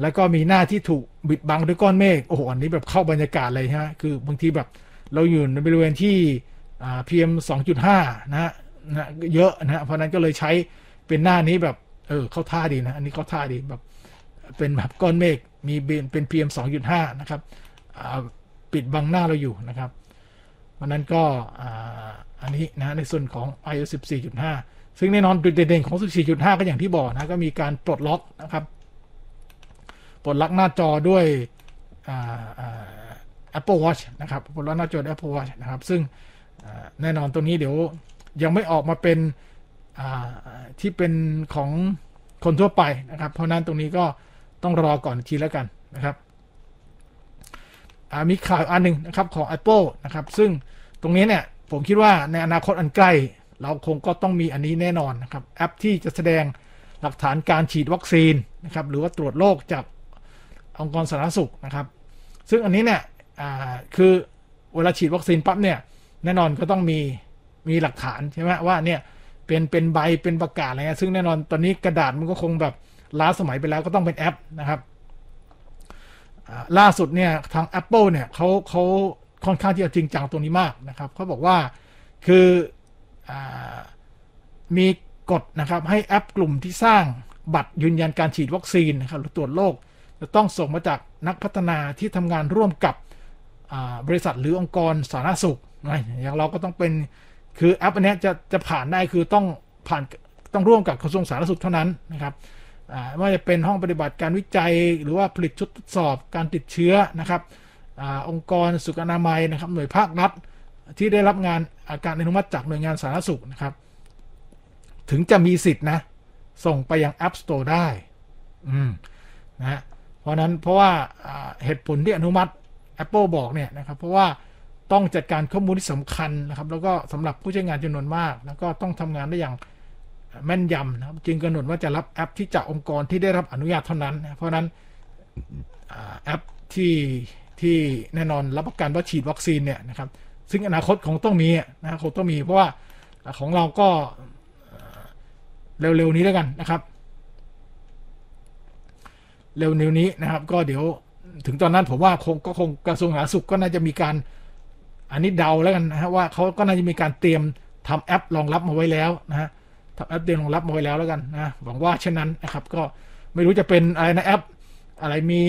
แล้วก็มีหน้าที่ถูกบิดบังด้วยก้อนเมฆโอ้โหอันนี้แบบเข้าบรรยากาศเลยฮะคือบางทีแบบเราอยู่ในบริเวณที่อ่า PM 2.5นะฮะนะเยอะนะฮะเพราะนั้นก็เลยใช้เป็นหน้านี้แบบเออเข้าท่าดีนะอันนี้เข้าท่าดีแบบเป็นแบบก้อนเมฆมีเป็นเป็น PM 2.5นะครับอ่า ปิดบังหน้าเราอยู่นะครับเพราะนั้นก็อันนี้นะในส่วนของ iOS 14.5 ซึ่งแน่นอนจุดเด่นของ 14.5 ก็อย่างที่บอกนะก็มีการปลดล็อกนะครับปลดล็อกหน้าจอด้วย Apple Watch นะครับปลดล็อกหน้าจอ Apple Watch นะครับ ซึ่งแน่นอนตรงนี้เดี๋ยวยังไม่ออกมาเป็นที่เป็นของคนทั่วไปนะครับ เพราะนั้นตรงนี้ก็ต้องรอก่อนทีแล้วกันนะครับ มีข่าวอันหนึ่งนะครับของ Apple นะครับ ซึ่งตรงนี้เนี่ยผมคิดว่าในอนาคตอันใกล้ เราคงก็ต้องมีอันนี้แน่นอนนะครับ แอปที่จะแสดงหลักฐานการฉีดวัคซีนนะครับ หรือว่าตรวจโรคจากองค์กรสาธารณสุขนะครับ ซึ่งอันนี้เนี่ยคือเวลาฉีดวัคซีนปั๊บเนี่ยแน่นอนก็ต้องมีมีหลักฐานใช่ไหมว่าเนี่ยเป็นเป็นใบเป็นประกาศอะไรเงี้ยซึ่งแน่นอนตอนนี้กระดาษมันก็คงแบบล้าสมัยไปแล้วก็ต้องเป็นแอปนะครับ ล่าสุดเนี่ยทาง Apple เนี่ยเขาเขาค่อนข้างที่จะจริงจังตรงนี้มากนะครับเขาบอกว่าคืออมีกฎนะครับให้แอปกลุ่มที่สร้างบัตรยืนยันการฉีดวัคซีนนะครับหรือตรวจโรคจะต้องส่งมาจากนักพัฒนาที่ทำงานร่วมกับบริษัทหรือองค์กรสาธารณสุขนะอย่างเราก็ต้องเป็นคือแอปอันนี้จะจะผ่านได้คือต้องผ่านต้องร่วมกับกระทรวงสาธารณสุขเท่านั้นนะครับ ไม่ว่าจะเป็นห้องปฏิบัติการวิจัย หรือว่าผลิตชุดทดสอบการติดเชื้อนะครับอองค์กรสุขอนามัยนะครับ หน่วยภาครัฐที่ได้รับงานอาการอนุมัติจากหน่วยงานสาธารณสุขนะครับ ถึงจะมีสิทธินะ ส่งไปยัง App Store ได้ อืมนะเพราะนั้นเพราะว่าอ่าเหตุผลที่อนุมัติ Apple บอกเนี่ยนะครับ เพราะว่าต้องจัดการข้อมูลที่สำคัญนะครับ แล้วก็สำหรับผู้ใช้งานจำนวนมาก แล้วก็ต้องทำงานได้อย่าง แม่นยำนะครับจึงกำหนดว่าจะรับแอปที่จากองค์กรที่ได้รับอนุญาตเท่านั้นนะเพราะนั้นแอปที่ที่แน่นอนรับประกันว่าฉีดวัคซีนเนี่ยนะครับซึ่งอนาคตคงต้องมีนะคงต้องมีเพราะว่าของเราก็เร็วๆนี้แล้วกันนะครับ เร็วๆนี้นะครับ ก็เดี๋ยวถึงตอนนั้นผมว่าคงก็คงกระทรวงสาธารณสุขก็น่าจะมีการอันนี้เดาแล้วกันนะฮะว่าเขาก็น่าจะมีการเตรียมทำแอปรองรับมาไว้แล้วนะฮะ ทำแอปเตรียมรองรับมาไว้แล้วแล้วกันนะหวังว่าเช่นนั้นนะครับก็ไม่รู้จะเป็นอะไรนะแอปอะไรมี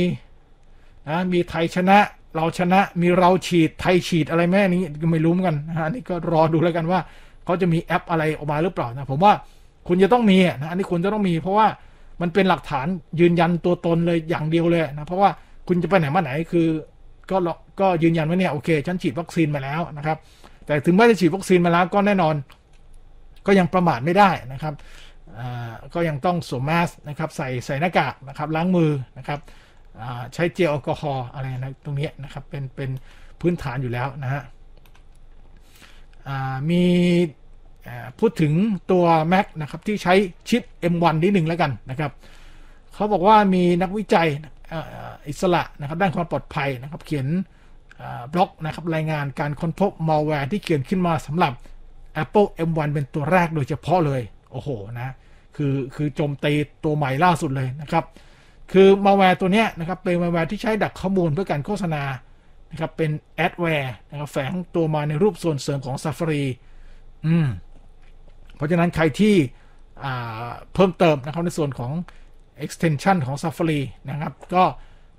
นะมีไทยชนะเราชนะมีเราฉีดไทยฉีดอะไรแม่นี้ก็ไม่รู้เหมือนกันนะฮะนี่ก็รอดูแล้วกันว่าเขาจะมีแอปอะไรออกมาหรือเปล่านะผมว่าคุณจะต้องมีนะอันนี้คุณจะต้องมีเพราะว่ามันเป็นหลักฐานยืนยันตัวตนเลยอย่างเดียวเลยนะเพราะว่าคุณจะไปไหนมาไหนคือก็ก็ยืนยันว่าเนี่ยโอเคฉันฉีดวัคซีนมาแล้วนะครับ แต่ถึงแม้จะฉีดวัคซีนมาแล้วก็แน่นอน ก็ยังประมาทไม่ได้นะครับก็ยังต้องสวมแมสนะครับใส่ใส่หน้ากากนะครับล้างมือนะครับใช้เจลแอลกอฮอล์อะไรนะตรงนี้นะครับเป็นเป็นพื้นฐานอยู่แล้วนะฮะมีพูดถึงตัว Mac นะครับที่ใช้ชิป M1 นิดหนึ่งแล้วกันนะครับเขาบอกว่ามีนักวิจัยอิสระนะครับด้านความปลอดภัยนะครับเขียนบล็อกนะครับรายงานการค้นพบมัลแวร์ที่เขียนขึ้นมาสำหรับ Apple M1 เป็นตัวแรกโดยเฉพาะเลย โอ้โหนะคือคือโจมตีตัวใหม่ล่าสุดเลยนะครับ คือมัลแวร์ตัวนี้นะครับเป็นมัลแวร์ที่ใช้ดักข้อมูลเพื่อการโฆษณานะครับเป็น adware นะครับแฝงตัวมาในรูปส่วนเสริมของ Safari อืมเพราะฉะนั้นใครที่เพิ่มเติมนะครับในส่วนของ extension ของ Safari นะครับ ก็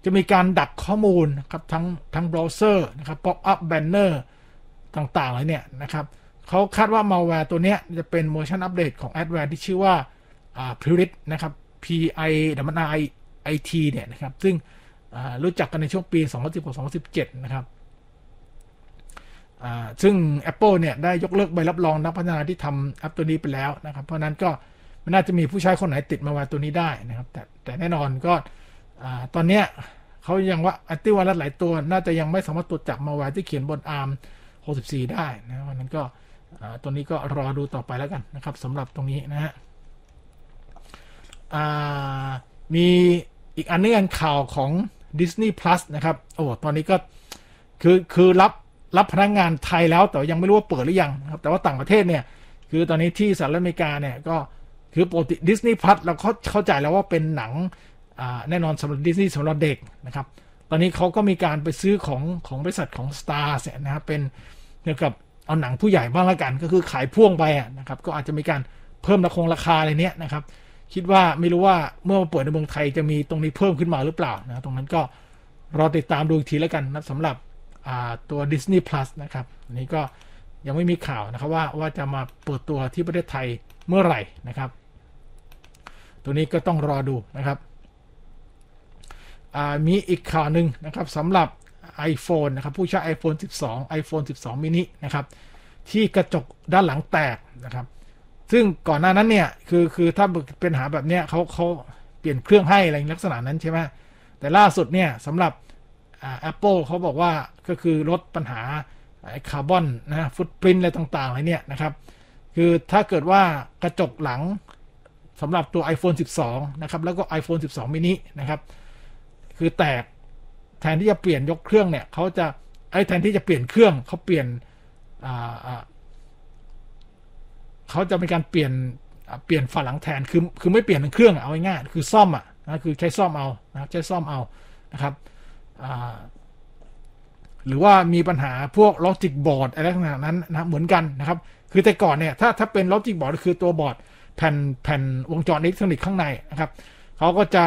จะมีการดักข้อมูลนะครับทั้งทั้งเบราว์เซอร์นะครับ pop up banner ต่างๆเลยเนี่ยนะครับ เขาคาดว่า malware ตัวนี้จะเป็น motion update ของ adware ที่ชื่อว่าอ่า Purit นะครับ P I W I I T เนี่ยนะครับ ซึ่งรู้จักกันในช่วงปี 2016-2017 นะครับซึ่ง Apple เนี่ยได้ยกเลิกใบรับรองนักพัฒนาที่ทำแอปตัวนี้ไปแล้วนะครับ เพราะนั้นก็ไม่น่าจะมีผู้ใช้คนไหนติดมาวาตัวนี้ได้นะครับ แต่แต่แน่นอนก็ตอนเนี้ยเขายังว่าอัติวารัสหลายตัว น่าจะยังไม่สามารถตรวจจับมาวาที่เขียนบน ARM 64 ได้นะวันนั้นก็ ตัวนี้ก็รอดูต่อไปแล้วกันนะครับสำหรับตรงนี้นะฮะมีอีกอันนึงข่าวของ Disney Plus นะครับ โอ้ ตอนนี้ก็คือคือรับรับพนักงงานไทยแล้ว แต่ยังไม่รู้ว่าเปิดหรือยังครับ แต่ว่าต่างประเทศเนี่ย คือตอนนี้ที่สหรัฐอเมริกาเนี่ย ก็คือปกติดิสนีย์พัทเราเขาเข้าใจแล้วว่าเป็นหนังแน่นอนสำหรับดิสนีย์สำหรับเด็กนะครับ ตอนนี้เขาก็มีการไปซื้อของของบริษัทของ Star เนี่ยนะครับเป็นเกี่ยวกับ เอาหนังผู้ใหญ่บ้างละกัน ก็คือขายพ่วงไปนะครับ ก็อาจจะมีการเพิ่มราคงราคาอะไรเนี้ยนะครับ คิดว่าไม่รู้ว่าเมื่อมาเปิดในเมืองไทยจะมีตรงนี้เพิ่มขึ้นมาหรือเปล่านะตรงนั้นก็รอติดตามดูอีกทีแล้วกันนะสำหรับตัว Disney Plus นะครับอันนี้ก็ยังไม่มีข่าวนะครับว่าว่าจะมาเปิดตัวที่ประเทศไทยเมื่อไหร่นะครับ ตัวนี้ก็ต้องรอดูนะครับมีอีกข่าวหนึ่งนะครับสำหรับ iPhone นะครับ ผู้ใช้ iPhone 12 iPhone 12 mini นะครับ ที่กระจกด้านหลังแตกนะครับ ซึ่งก่อนหน้านั้นเนี่ยคือคือถ้าเป็นหาแบบเนี้ยเขาเขาเปลี่ยนเครื่องให้อะไรลักษณะนั้นใช่ไหมแต่ล่าสุดเนี่ยสำหรับ Apple เขาบอกว่าก็คือลดปัญหาคาร์บอนนะฟุตปรินอะไรต่างๆอะไรเนี่ยนะครับ คือถ้าเกิดว่ากระจกหลังสำหรับตัว iPhone 12 นะครับ แล้วก็ iPhone 12 mini นะครับ คือแตก แทนที่จะเปลี่ยนยกเครื่องเนี่ยเขาจะไอ้แทนที่จะเปลี่ยนเครื่องเขาเปลี่ยนเขาจะมีการเปลี่ยนเปลี่ยนฝาหลังแทนคือคือไม่เปลี่ยนเครื่องเอาง่ายๆคือซ่อมอะนะคือใช้ซ่อมเอานะใช้ซ่อมเอานะครับหรือว่ามีปัญหาพวก logic board อะไรต่างๆนั้นนะเหมือนกันนะครับ คือแต่ก่อนเนี่ยถ้าถ้าเป็น logic board คือตัวบอร์ดแผ่นแผ่นวงจรอิเล็กทรอนิกส์ข้างในนะครับเขาก็จะ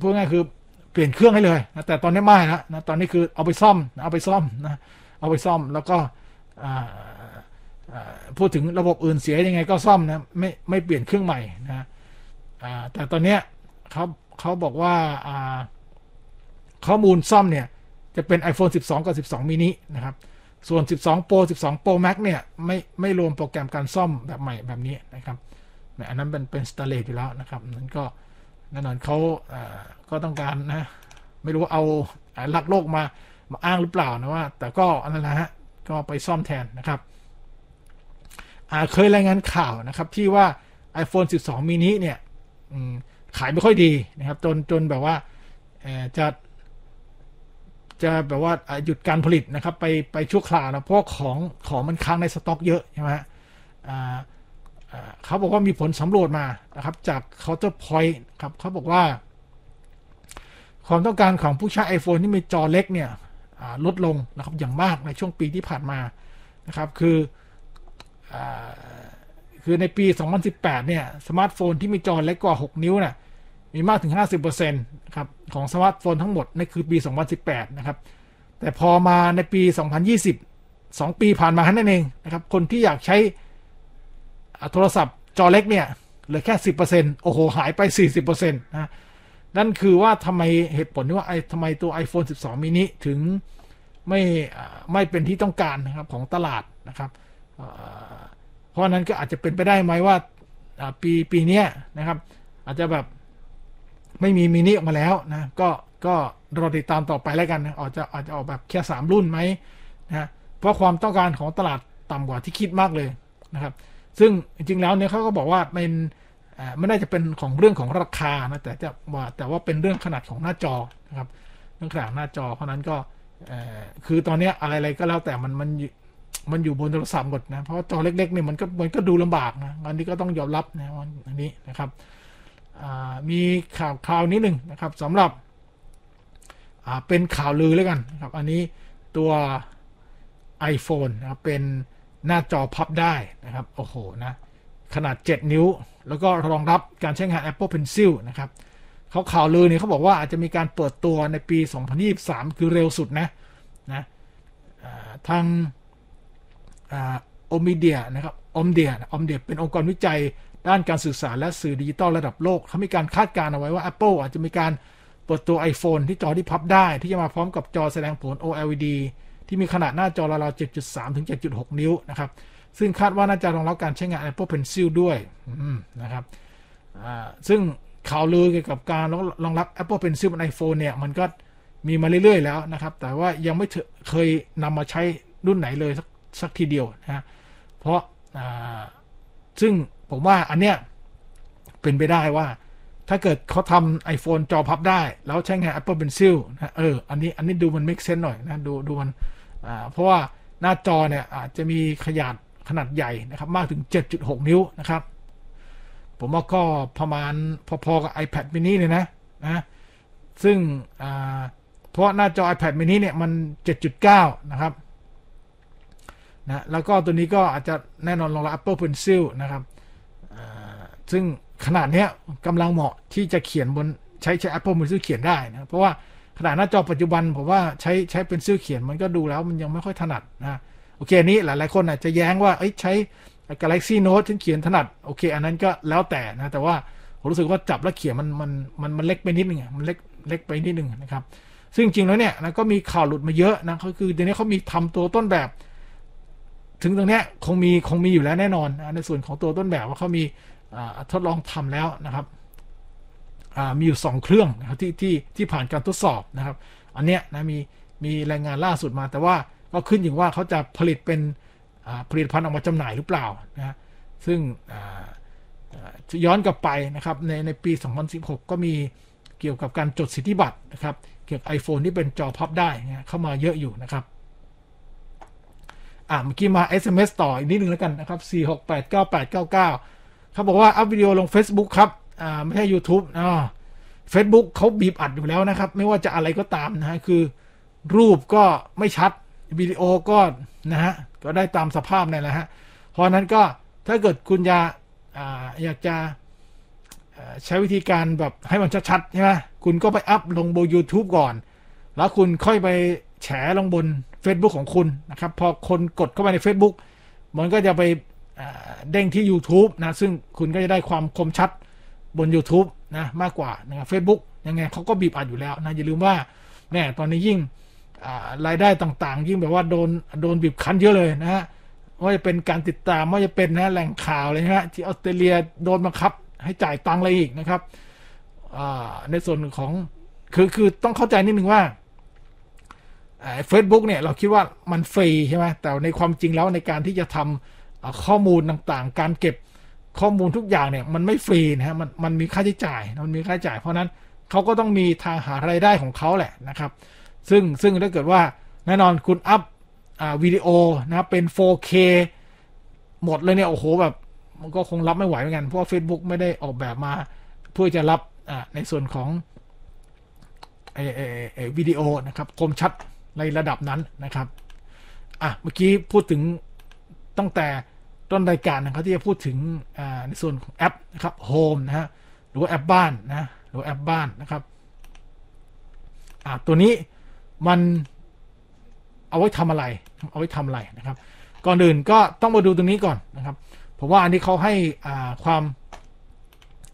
พูดง่ายคือ เปลี่ยนเครื่องให้เลยนะแต่ตอนนี้ไม่แล้วนะตอนนี้คือเอาไปซ่อมเอาไปซ่อมนะเอาไปซ่อมแล้วก็พูดถึงระบบอื่นเสียยังไงก็ซ่อมนะไม่ไม่เปลี่ยนเครื่องใหม่นะแต่ตอนนี้เขาเขาบอกว่าข้อมูลซ่อมเนี่ยจะเป็น iPhone 12 กับ 12 mini นะครับ ส่วน 12 Pro 12 Pro Max เนี่ยไม่ไม่รวมโปรแกรมการซ่อมแบบใหม่แบบนี้นะครับ อันนั้นเป็นเป็นสเตเลตอยู่แล้วนะครับนั้นก็ แน่นอนเขาก็ต้องการนะ ไม่รู้ว่าเอาหลักโลกมามาอ้างหรือเปล่านะว่า แต่ก็อันนั้นนะฮะก็ไปซ่อมแทนนะครับเคยรายงานข่าวนะครับที่ว่า iPhone 12 mini เนี่ยขายไม่ค่อยดีนะครับ จนจนแบบว่าจะจะแบบว่าหยุดการผลิตนะครับ ไปไปชั่วคราวนะเพราะของของมันค้างในสต็อกเยอะใช่ไหม เขาบอกว่ามีผลสำรวจมานะครับ จาก Counterpoint ครับเขาบอกว่า ความต้องการของผู้ใช้ iPhone ที่มีจอเล็กเนี่ยลดลงนะครับอย่างมากในช่วงปีที่ผ่านมานะครับคืออคือในปี 2018 เนี่ยสมาร์ทโฟนที่มีจอเล็กกว่า 6 นิ้วนะ่ะมีมากถึง 50%นะครับของสมาร์ทโฟนทั้งหมดนั่นคือปี 2018 นะครับ แต่พอมาในปี 2020 2 ปีผ่านมานั่นเองนะครับ คนที่อยากใช้ โทรศัพท์จอเล็กเนี่ยเหลือแค่10%โอ้โห หายไป40%นตนะนั่นคือว่าทำไมเหตุผลที่ว่าไอ้ทำไมตัว iPhone 12 mini ถึงไม่ไม่เป็นที่ต้องการนะครับของตลาดนะครับเพราะนั้นก็อาจจะเป็นไปได้ไหมว่าปีปีนี้นะครับ อาจจะแบบไม่มีมินิออกมาแล้วนะก็ก็รอติดตามต่อไปแล้วกันนะอาจจะอาจจะออกแบบแค่สามรุ่นไหมนะเพราะความต้องการของตลาดต่ำกว่าที่คิดมากเลยนะครับ ซึ่งจริงๆแล้วเนี่ยเขาก็บอกว่าเป็นไม่ได้จะเป็นของเรื่องของราคานะแต่จะว่าแต่ว่าเป็นเรื่องขนาดของหน้าจอนะครับเรื่องขนาดหน้าจอ เพราะนั้นก็คือตอนนี้อะไรๆก็แล้วแต่มันมันมันอยู่บนโทรศัพท์หมดนะเพราะจอเล็กๆเนี่ยมันก็มันก็ดูลำบากนะอันนี้ก็ต้องยอมรับนะวันนี้นะครับมีข่าวข่าวนิดหนึ่งนะครับสำหรับเป็นข่าวลือแล้วกันนะครับ อันนี้ตัว iPhone นะครับเป็น หน้าจอพับได้นะครับ โอ้โหนะ ขนาด 7 นิ้ว แล้วก็รองรับการใช้งาน Apple Pencil นะครับเขาข่าวลือเนี่ยเขาบอกว่าอาจจะมีการเปิดตัวในปี 2023 คือเร็วสุดนะนะทางโอมิเดียนะครับอมเดียอมเดียเป็นองค์กรวิจัยด้านการสื่อสารและสื่อดิจิตอลระดับโลก เขามีการคาดการณ์เอาไว้ว่า Apple อาจจะมีการเปิดตัว iPhone ที่จอที่พับได้ ที่จะมาพร้อมกับจอแสดงผล OLED ที่มีขนาดหน้าจอราวๆ7.3 ถึง 7.6 นิ้วนะครับ ซึ่งคาดว่าน่าจะรองรับการใช้งาน Apple Pencil ด้วยนะครับซึ่งข่าวลือเกี่ยวกับการรองรับ Apple Pencil บน iPhone เนี่ย มันก็มีมาเรื่อยๆแล้วนะครับ แต่ว่ายังไม่เคยนำมาใช้รุ่นไหนเลยสักสักทีเดียวนะเพราะซึ่งผมว่าอันเนี้ยเป็นไปได้ว่า ถ้าเกิดเขาทำ iPhone จอพับได้ แล้วใช้งาน Apple Pencil นะเออ อันนี้อันนี้ดูมัน make sense หน่อยนะ ดูดูมัน เพราะว่าหน้าจอเนี่ยอาจจะมีขนาดขนาดใหญ่นะครับมากถึง 7.6 นิ้วนะครับ ผมว่าก็ประมาณพอๆกับ iPad mini เลยนะนะซึ่งเพราะหน้าจอ iPad mini เนี่ยมัน 7.9 นะครับนะแล้วก็ตัวนี้ก็อาจจะแน่นอนรองรับ Apple Pencil นะครับซึ่งขนาดเนี้ยกำลังเหมาะที่จะเขียนบนใช้ใช้ Apple Pencil เขียนได้นะเพราะว่า ขนาดหน้าจอปัจจุบันผมว่าใช้ใช้เป็นซิลเขียนมันก็ดูแล้วมันยังไม่ค่อยถนัดนะโอเคนี้หลายๆคนอาจจะแย้งว่าใช้ Galaxy Note ฉันเขียนถนัดโอเค อันนั้นก็แล้วแต่นะแต่ว่าผมรู้สึกว่าจับแล้วเขียนมันมันมันมันเล็กไปนิดนึงมันเล็กเล็กไปนิดนึงนะครับซึ่งจริงแล้วเนี่ยนะก็มีข่าวหลุดมาเยอะนะก็คือเดี๋ยวนี้เขามีทำตัวต้นแบบ ถึงตรงนี้คงมีคงมีอยู่แล้วแน่นอน ในส่วนของตัวต้นแบบว่าเขามีทดลองทำแล้วนะครับ มีอยู่ 2 เครื่องนะครับที่ที่ที่ผ่านการทดสอบนะครับ อันเนี้ยนะมีมีรายงานล่าสุดมา แต่ว่าก็ขึ้นอยู่ว่าเขาจะผลิตเป็นผลิตภัณฑ์ออกมาจำหน่ายหรือเปล่านะซึ่งย้อนกลับไปนะครับในในปี 2016 ก็มีเกี่ยวกับการจดสิทธิบัตรนะครับ เกี่ยวกับ iPhone ที่เป็นจอพับได้เข้ามาเยอะอยู่นะครับอ่าเมื่อกี้มา SMS ต่ออีกนิดนึงแล้วกันนะครับ 4689899เขาบอกว่าอัพวิดีโอลง Facebook ครับ อ่าไม่ใช่ YouTube อ่าเฟซบุ๊กเขาบีบอัดอยู่แล้วนะครับ ไม่ว่าจะอะไรก็ตามนะฮะ คือรูปก็ไม่ชัดวิดีโอก็นะฮะ ก็ได้ตามสภาพนี่แหละฮะ เพราะนั้นก็ถ้าเกิดคุณอยากอยากจะใช้วิธีการแบบให้มันชัดๆใช่ไหมคุณก็ไปอัพลงบน YouTube ก่อน แล้วคุณค่อยไปแฉลงบน Facebook ของคุณนะครับ พอคนกดเข้าไปใน Facebook มันก็จะไปเด้งที่ YouTube นะ ซึ่งคุณก็จะได้ความคมชัด บน YouTube นะมากกว่านะครับเฟซบุ๊กยังไงเขาก็บีบอัดอยู่แล้วนะอย่าลืมว่าแน่ตอนนี้ยิ่งรายได้ต่างๆ ยิ่งแบบว่าโดนโดนบีบคั้นเยอะเลยนะฮะว่าจะเป็นการติดตามว่าจะเป็นนะแหล่งข่าวเลยนะฮะที่ออสเตรเลียโดนบังคับ ให้จ่ายตังค์อะไรอีกนะครับในส่วนของคือคือต้องเข้าใจนิดนึงว่าเฟซบุ๊กเนี่ยเราคิดว่ามันฟรีใช่ไหมแต่ในความจริงแล้วในการที่จะทำข้อมูลต่างๆ การเก็บ ข้อมูลทุกอย่างเนี่ยมันไม่ฟรีนะฮะมันมันมีค่าใช้จ่ายมันมีค่าใช้จ่าย เพราะนั้นเขาก็ต้องมีทางหารายได้ของเขาแหละนะครับ ซึ่งซึ่งถ้าเกิดว่าแน่นอนคุณอัพวิดีโอนะครับเป็น 4K หมดเลยเนี่ยโอ้โหแบบมันก็คงรับไม่ไหวเหมือนกันเพราะ Facebook ไม่ได้ออกแบบมาเพื่อจะรับในส่วนของวิดีโอนะครับคมชัดในระดับนั้นนะครับอะเมื่อกี้พูดถึงตั้งแต่ ต้นรายการนะครับที่จะพูดถึงในส่วนของแอปนะครับ Home นะฮะหรือว่าแอปบ้านนะหรือแอปบ้านนะครับตัวนี้มันเอาไว้ทำอะไร เอาไว้ทำอะไรนะครับ ก่อนอื่นก็ต้องมาดูตรงนี้ก่อนนะครับผมว่าอันนี้เขาให้อ่าความ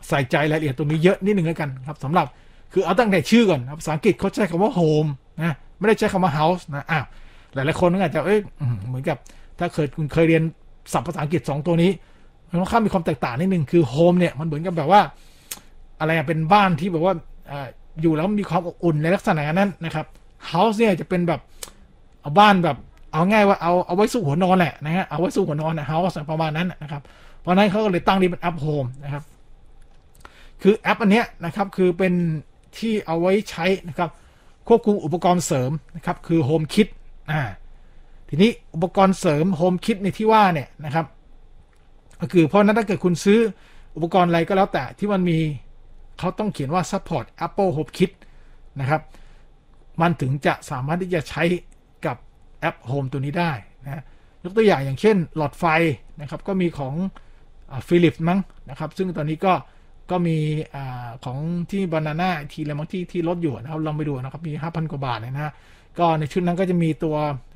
ใส่ใจรายละเอียดตรงนี้เยอะนิดนึงแล้วกันครับสำหรับคือเอาตั้งแต่ชื่อก่อนครับภาษาอังกฤษเขาใช้คำว่า home นะไม่ได้ใช้คำว่า house นะอ้าวหลายๆคนก็อาจจะเอ้ยเหมือนกับถ้าเคยคุณเคยเรียน ศัพท์ภาษาอังกฤษ2ตัวนี้ มันค่อนข้างมีความแตกต่างนิดนึงคือ home เนี่ยมันเหมือนกับแบบว่า อะไรเป็นบ้านที่แบบว่าอยู่แล้วมีความอบอุ่นในลักษณะนั้นนะครับ house เนี่ยจะเป็นแบบเอาบ้านแบบเอาง่ายว่าเอาเอาไว้สู้หัวนอนแหละนะฮะเอาไว้สู้หัวนอนนะ house ประมาณนั้นนะครับ เพราะนั้นเขาก็เลยตั้งนี้เป็นแอป home นะครับคือแอปอันเนี้ยนะครับคือเป็นที่เอาไว้ใช้นะครับควบคุมอุปกรณ์เสริมนะครับคือ home kit อ่า ทีนี้อุปกรณ์เสริม home kit ในที่ว่าเนี่ยนะครับก็คือเพราะนั้นถ้าเกิดคุณซื้ออุปกรณ์อะไรก็แล้วแต่ที่มันมีเขาต้องเขียนว่า support Apple Home Kit นะครับ มันถึงจะสามารถที่จะใช้กับแอป Home ตัวนี้ได้นะยกตัวอย่างอย่างเช่นหลอดไฟนะครับ ก็มีของฟิลิปมั้งนะครับ ซึ่งตอนนี้ก็ ก็มีอของที่บานาน่าทีแล้วมั้งที่ที่ลดอยู่นะครับลองไปดูนะครับมี 5,000 กว่าบาทนะฮะก็ในชุดนั้นก็จะมีตัว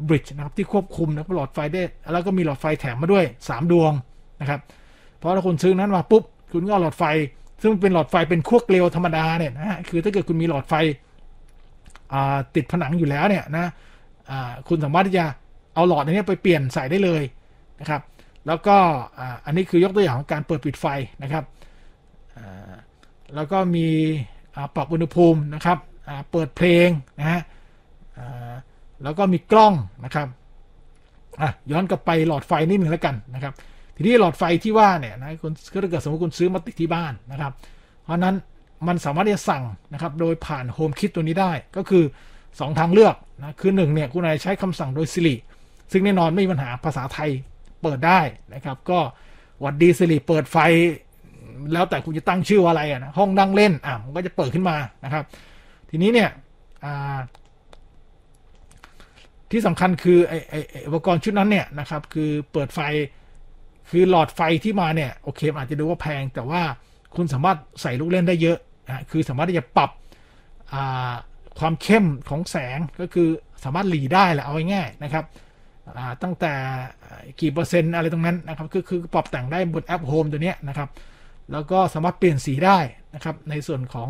บริดจ์นะครับที่ควบคุมนะหลอดไฟได้ แล้วก็มีหลอดไฟแถมมาด้วย 3 ดวงนะครับเพราะถ้าคุณซื้อนั้นมาปุ๊บ คุณก็หลอดไฟ ซึ่งเป็นหลอดไฟเป็นขั้วเกลียวธรรมดาเนี่ยนะฮะคือถ้าเกิดคุณมีหลอดไฟติดผนังอยู่แล้วเนี่ยนะคุณสามารถที่จะเอาหลอดนี้ไปเปลี่ยนใส่ได้เลยนะครับ แล้วก็อันนี้คือยกตัวอย่างของการเปิดปิดไฟนะครับ แล้วก็มีปรับอุณหภูมินะครับเปิดเพลงนะฮะแล้วก็มีกล้องนะครับย้อนกลับไปหลอดไฟนิดหนึ่งแล้วกันนะครับ ทีนี้หลอดไฟที่ว่าเนี่ยนะคุณถ้าเกิดสมมติคุณซื้อมาติดที่บ้านนะครับ เพราะนั้นมันสามารถจะสั่งนะครับโดยผ่านโฮมคิดตัวนี้ได้ก็คือ 2 ทางเลือกนะคือ1เนี่ยคุณอาจจะใช้คำสั่งโดยสิริซึ่งแน่นอนไม่มีปัญหาภาษาไทยเปิดได้นะครับ ก็วัดดีสิริเปิดไฟ แล้วแต่คุณจะตั้งชื่อว่าอะไรอะนะห้องนั่งเล่นอะมันก็จะเปิดขึ้นมานะครับ ทีนี้เนี่ยที่สำคัญคือไอไออุปกรณ์ชุดนั้นเนี่ยนะครับ คือเปิดไฟคือหลอดไฟที่มาเนี่ยโอเคอาจจะดูว่าแพง แต่ว่าคุณสามารถใส่ลูกเล่นได้เยอะนะคือสามารถที่จะปรับความเข้มของแสงก็คือสามารถหลีได้แหละเอาง่ายๆนะครับตั้งแต่กี่เปอร์เซ็นต์อะไรตรงนั้นนะครับคือคือปรับแต่งได้บนแอปโฮมตัวนี้นะครับ แล้วก็สามารถเปลี่ยนสีได้นะครับ ในส่วนของ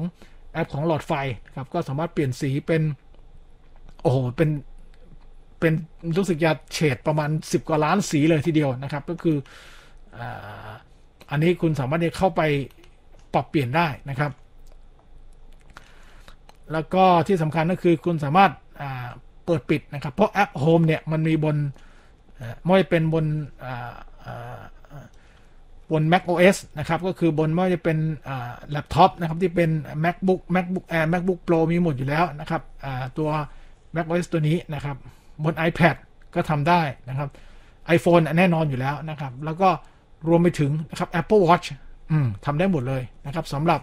แอปของหลอดไฟนะครับ ก็สามารถเปลี่ยนสีเป็น โอ้โห เป็น เป็นรู้สึกจะเฉดประมาณ 10 กว่าล้านสีเลยทีเดียวนะครับ ก็คืออันนี้คุณสามารถเข้าไปปรับเปลี่ยนได้นะครับ แล้วก็ที่สำคัญก็คือคุณสามารถเปิดปิดนะครับ เพราะแอป Home เนี่ยมันมีบนไม่เป็นบน บน Mac OS นะครับ ก็คือบนไม่ว่าจะเป็นแล็ปท็อปนะครับที่เป็น MacBook MacBook Air MacBook Pro มีหมดอยู่แล้วนะครับตัว Mac OS ตัวนี้นะครับ บน iPad ก็ทำได้นะครับ iPhone แน่นอนอยู่แล้วนะครับ แล้วก็รวมไปถึงนะครับ Apple Watch ทำได้หมดเลยนะครับสำหรับ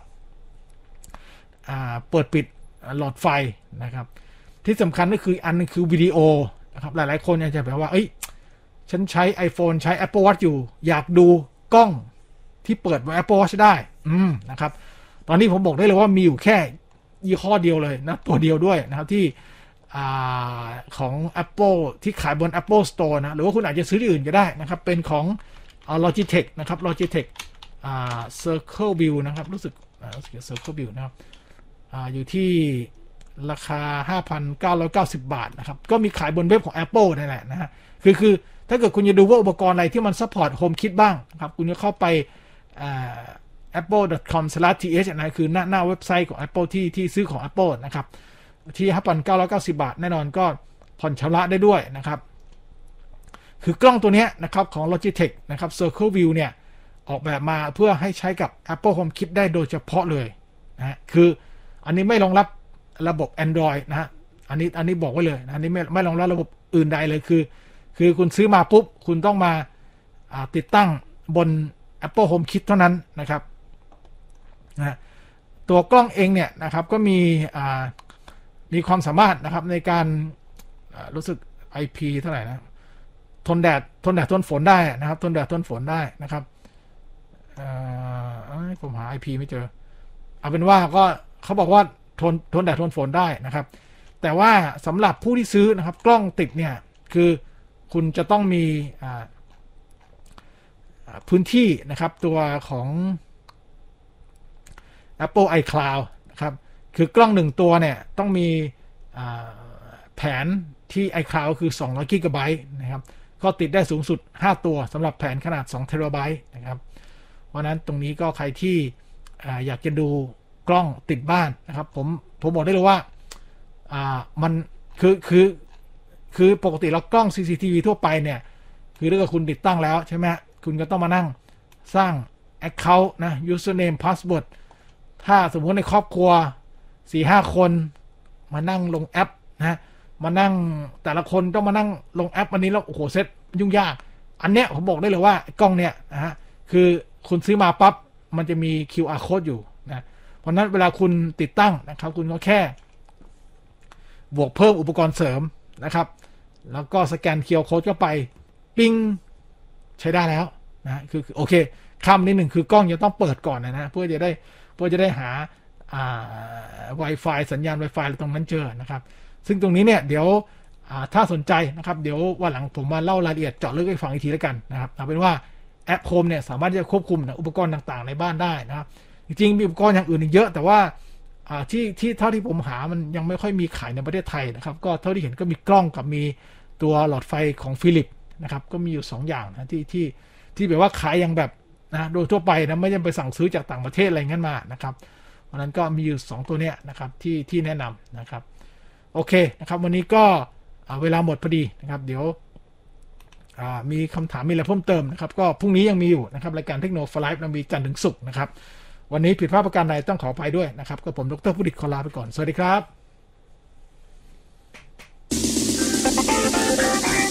เปิดปิดหลอดไฟนะครับ ที่สำคัญก็คืออันนึงคือวิดีโอนะครับหลายๆคนอาจจะแบบว่า เอ้ย ฉันใช้ iPhone ใช้ Apple Watch อยู่ อยากดู กล้องที่เปิดบน Apple Watch ได้ อืมนะครับ ตอนนี้ผมบอกได้เลยว่ามีอยู่แค่ยี่ห้อเดียวเลยนะ ตัวเดียวด้วยนะครับที่ของ Apple ที่ขายบน Apple Store นะ หรือว่าคุณอาจจะซื้อที่อื่นก็ได้นะครับ เป็นของ Logitech นะครับ Logitech Circle View นะครับ รู้สึกรู้สึก Circle View นะครับออยู่ที่ราคา 5,990 บาทนะครับ ก็มีขายบนเว็บของ Apple นั่นแหละนะฮะคือคือ ถ้าเกิดคุณจะดูว่าอุปกรณ์อะไรที่มัน support Home Kit บ้างครับ คุณจะเข้าไป apple.com/th นะคือหน้าหน้าเว็บไซต์ของ Apple ที่ที่ซื้อของ Apple นะครับ ที่5,990บาท แน่นอนก็ผ่อนชำระได้ด้วยนะครับ คือกล้องตัวนี้นะครับของ Logitech นะครับ Circle View เนี่ย ออกแบบมาเพื่อให้ใช้กับ Apple Home Kit ได้โดยเฉพาะเลยนะคืออันนี้ไม่รองรับระบบ Android นะฮะอันนี้อันนี้บอกไว้เลยนะอันนี้ไม่ไม่รองรับระบบอื่นใดเลยคือ คือคุณซื้อมาปุ๊บ คุณต้องมาติดตั้งบน Apple Home Kit เท่านั้นนะครับนะตัวกล้องเองเนี่ยนะครับก็มีมีความสามารถนะครับในการรู้สึก IP เท่าไหร่นะทนแดดทนแดดทนฝนได้นะครับ ทนแดดทนฝนได้นะครับผมหา IP ไม่เจอ เอาเป็นว่าก็เขาบอกว่าทนทนแดดทนฝนได้นะครับ แต่ว่าสำหรับผู้ที่ซื้อนะครับ กล้องติดเนี่ยคือ คุณจะต้องมีพื้นที่นะครับตัวของ Apple iCloud นะครับ คือกล้องหนึ่งตัวเนี่ย ต้องมีแผนที่ iCloud คือ 200 g b นะครับ ก็ติดได้สูงสุด 5 ตัวสำหรับแผนขนาด2 t b นะครับ เพราะนั้นตรงนี้ก็ใครที่อยากจะดูกล้องติดบ้านนะครับ ผมผมบอกได้เลยว่ามันคือคือ คือปกติแล้วกล้อง CCTV ทั่วไปเนี่ย คือถ้าเกิดคุณติดตั้งแล้วใช่ไหมคุณก็ต้องมานั่งสร้าง Account นะ username password ถ้าสมมติในครอบครัวสี่ห้าคน มานั่งลงแอปนะมานั่งแต่ละคนต้องมานั่งลงแอปวันนี้แล้วโอ้โหเซ็ตยุ่งยาก อันเนี้ยผมบอกได้เลยว่ากล้องเนี้ยนะฮะคือคุณซื้อมาปับ๊บมันจะมี QR code อยู่นะเพราะนั้นเวลาคุณติดตั้งนะครับ คุณก็แค่ บวกเพิ่มอุปกรณ์เสริมนะครับ แล้วก็สแกน QR code เข้าไป ปิ้ง ใช้ได้แล้วนะคือโอเคคำนิดหนึ่งคือกล้องจะต้องเปิดก่อนนะนะเพื่อจะได้เพื่อจะได้หา Wi-Fi สัญญาณ Wi-Fi ตรงนั้นเจอนะครับ ซึ่งตรงนี้เนี่ยเดี๋ยวถ้าสนใจนะครับ เดี๋ยววันหลังผมมาเล่ารายละเอียดเจาะลึกให้ฟังอีกทีแล้วกันนะครับเอาเป็นว่าแอปโฮมเนี่ยสามารถที่จะควบคุมนะอุปกรณ์ต่างๆ ในบ้านได้นะครับจริงๆมีอุปกรณ์อย่างอื่นอีกเยอะ แต่ว่าที่ที่เท่าที่ผมหามันยังไม่ค่อยมีขายในประเทศไทยนะครับ ก็เท่าที่เห็นก็มีกล้องกับมี ตัวหลอดไฟของฟิลิปส์นะครับก็มีอยู่ 2 อย่างนะที่ที่ที่แบบว่าขายอย่างแบบนะโดยทั่วไปนะไม่จำไปสั่งซื้อจากต่างประเทศอะไรเงี้ยมานะครับเพราะนั้นก็มีอยู่ 2 ตัวเนี้ยนะครับที่ที่แนะนำนะครับโอเคนะครับวันนี้ก็เวลาหมดพอดีนะครับ เดี๋ยวมีคำถามมีอะไรเพิ่มเติมนะครับก็พรุ่งนี้ยังมีอยู่นะครับรายการเทคโนโลยีไลฟ์เรามีจันทร์ถึงศุกร์นะครับวันนี้ผิดพลาดประการใดต้องขออภัยด้วยนะครับก็ผมดรผู้ดิตขอลาไปก่อนสวัสดีครับ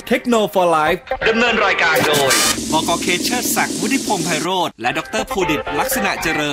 เทคโนโลยีดำเนินรายการโดย บกเคเชอร์ศักดิ์วุฒิพงษ์ไพโรธและ ดรภูดิตลักษณะเจริญ